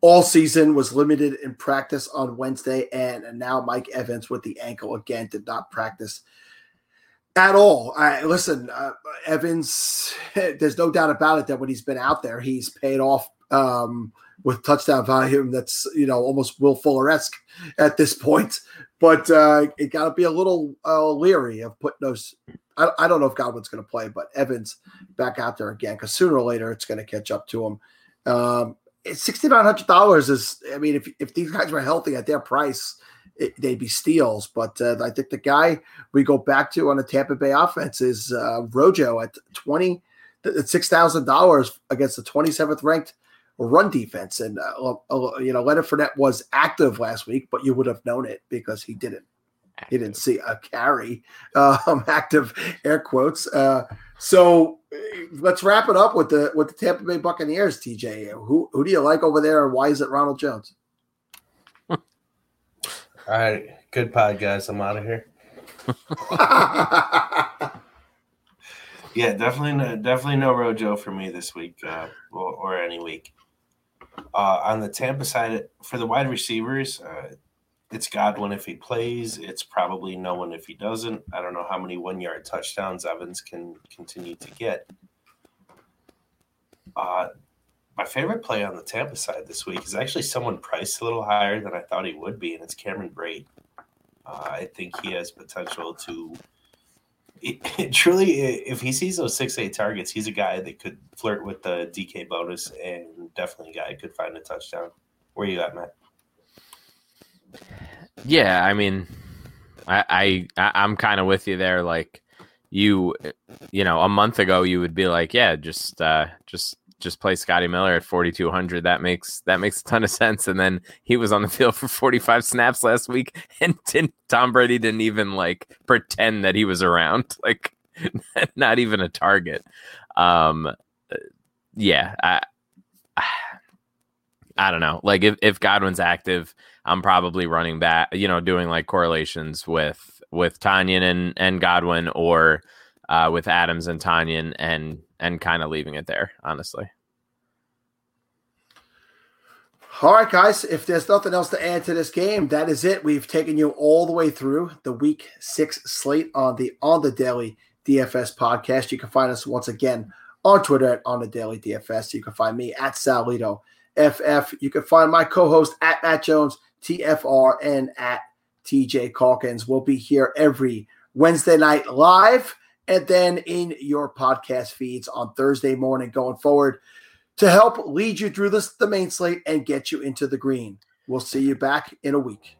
all season, was limited in practice on Wednesday, and, and now Mike Evans with the ankle again did not practice at all. I listen, uh, Evans. [LAUGHS] There's no doubt about it that when he's been out there, he's paid off um, with touchdown volume. That's you know almost Will Fuller esque at this point. But uh, it got to be a little uh, leery of putting those I, I don't know if Godwin's going to play, but Evans back out there again because sooner or later it's going to catch up to him. Um, Sixty nine hundred dollars is, I mean, if if these guys were healthy at their price, it, they'd be steals. But uh, I think the guy we go back to on the Tampa Bay offense is uh, Rojo at twenty at six thousand dollars against the twenty seventh ranked run defense. And uh, uh, you know, Leonard Fournette was active last week, but you would have known it because he didn't. he didn't see a carry, um, [LAUGHS] active air quotes. Uh, so let's wrap it up with the with the Tampa Bay Buccaneers. TJ, who who do you like over there, and why is it Ronald Jones? All right, good pod, guys. I'm out of here. [LAUGHS] yeah, definitely, no, definitely no Rojo for me this week, uh, or, or, any week. Uh, on the Tampa side, for the wide receivers, uh, it's Godwin if he plays. It's probably no one if he doesn't. I don't know how many one yard touchdowns Evans can continue to get. My favorite play on the Tampa side this week is actually someone priced a little higher than I thought he would be, and it's Cameron Brate. Uh, I think he has potential to. It, [LAUGHS] it, truly, if he sees those six eight targets, he's a guy that could flirt with the DK bonus, and definitely a guy could find a touchdown. Where you at, Matt? Yeah, I mean, I, I I'm kind of with you there. Like you, you know, a month ago you would be like, yeah, just uh, just just play Scotty Miller at 4200. That makes that makes a ton of sense. And then he was on the [LAUGHS] field for 45 snaps last week, [LAUGHS] and Tom Brady didn't even like pretend that he was around, [LAUGHS] like not even a target. Um, yeah, I, [SIGHS] I don't know. Like if if Godwin's active I'm probably running back, you know, doing like correlations with with Tonyan and and Godwin or uh, with Adams and Tonyan and and kind of leaving it there, honestly. All right, guys. If there's nothing else to add to this game, that is it. We've taken you all the way through the Week Six slate on the on the Daily DFS podcast. You can find us once again on Twitter at on the Daily DFS. You can find me at Salito FF. You can find my co-host at Matt Jones TFR and at TJ Calkins. We'll be here every Wednesday night live and then in your podcast feeds on Thursday morning going forward to help lead you through this the main slate and get you into the green. We'll see you back in a week.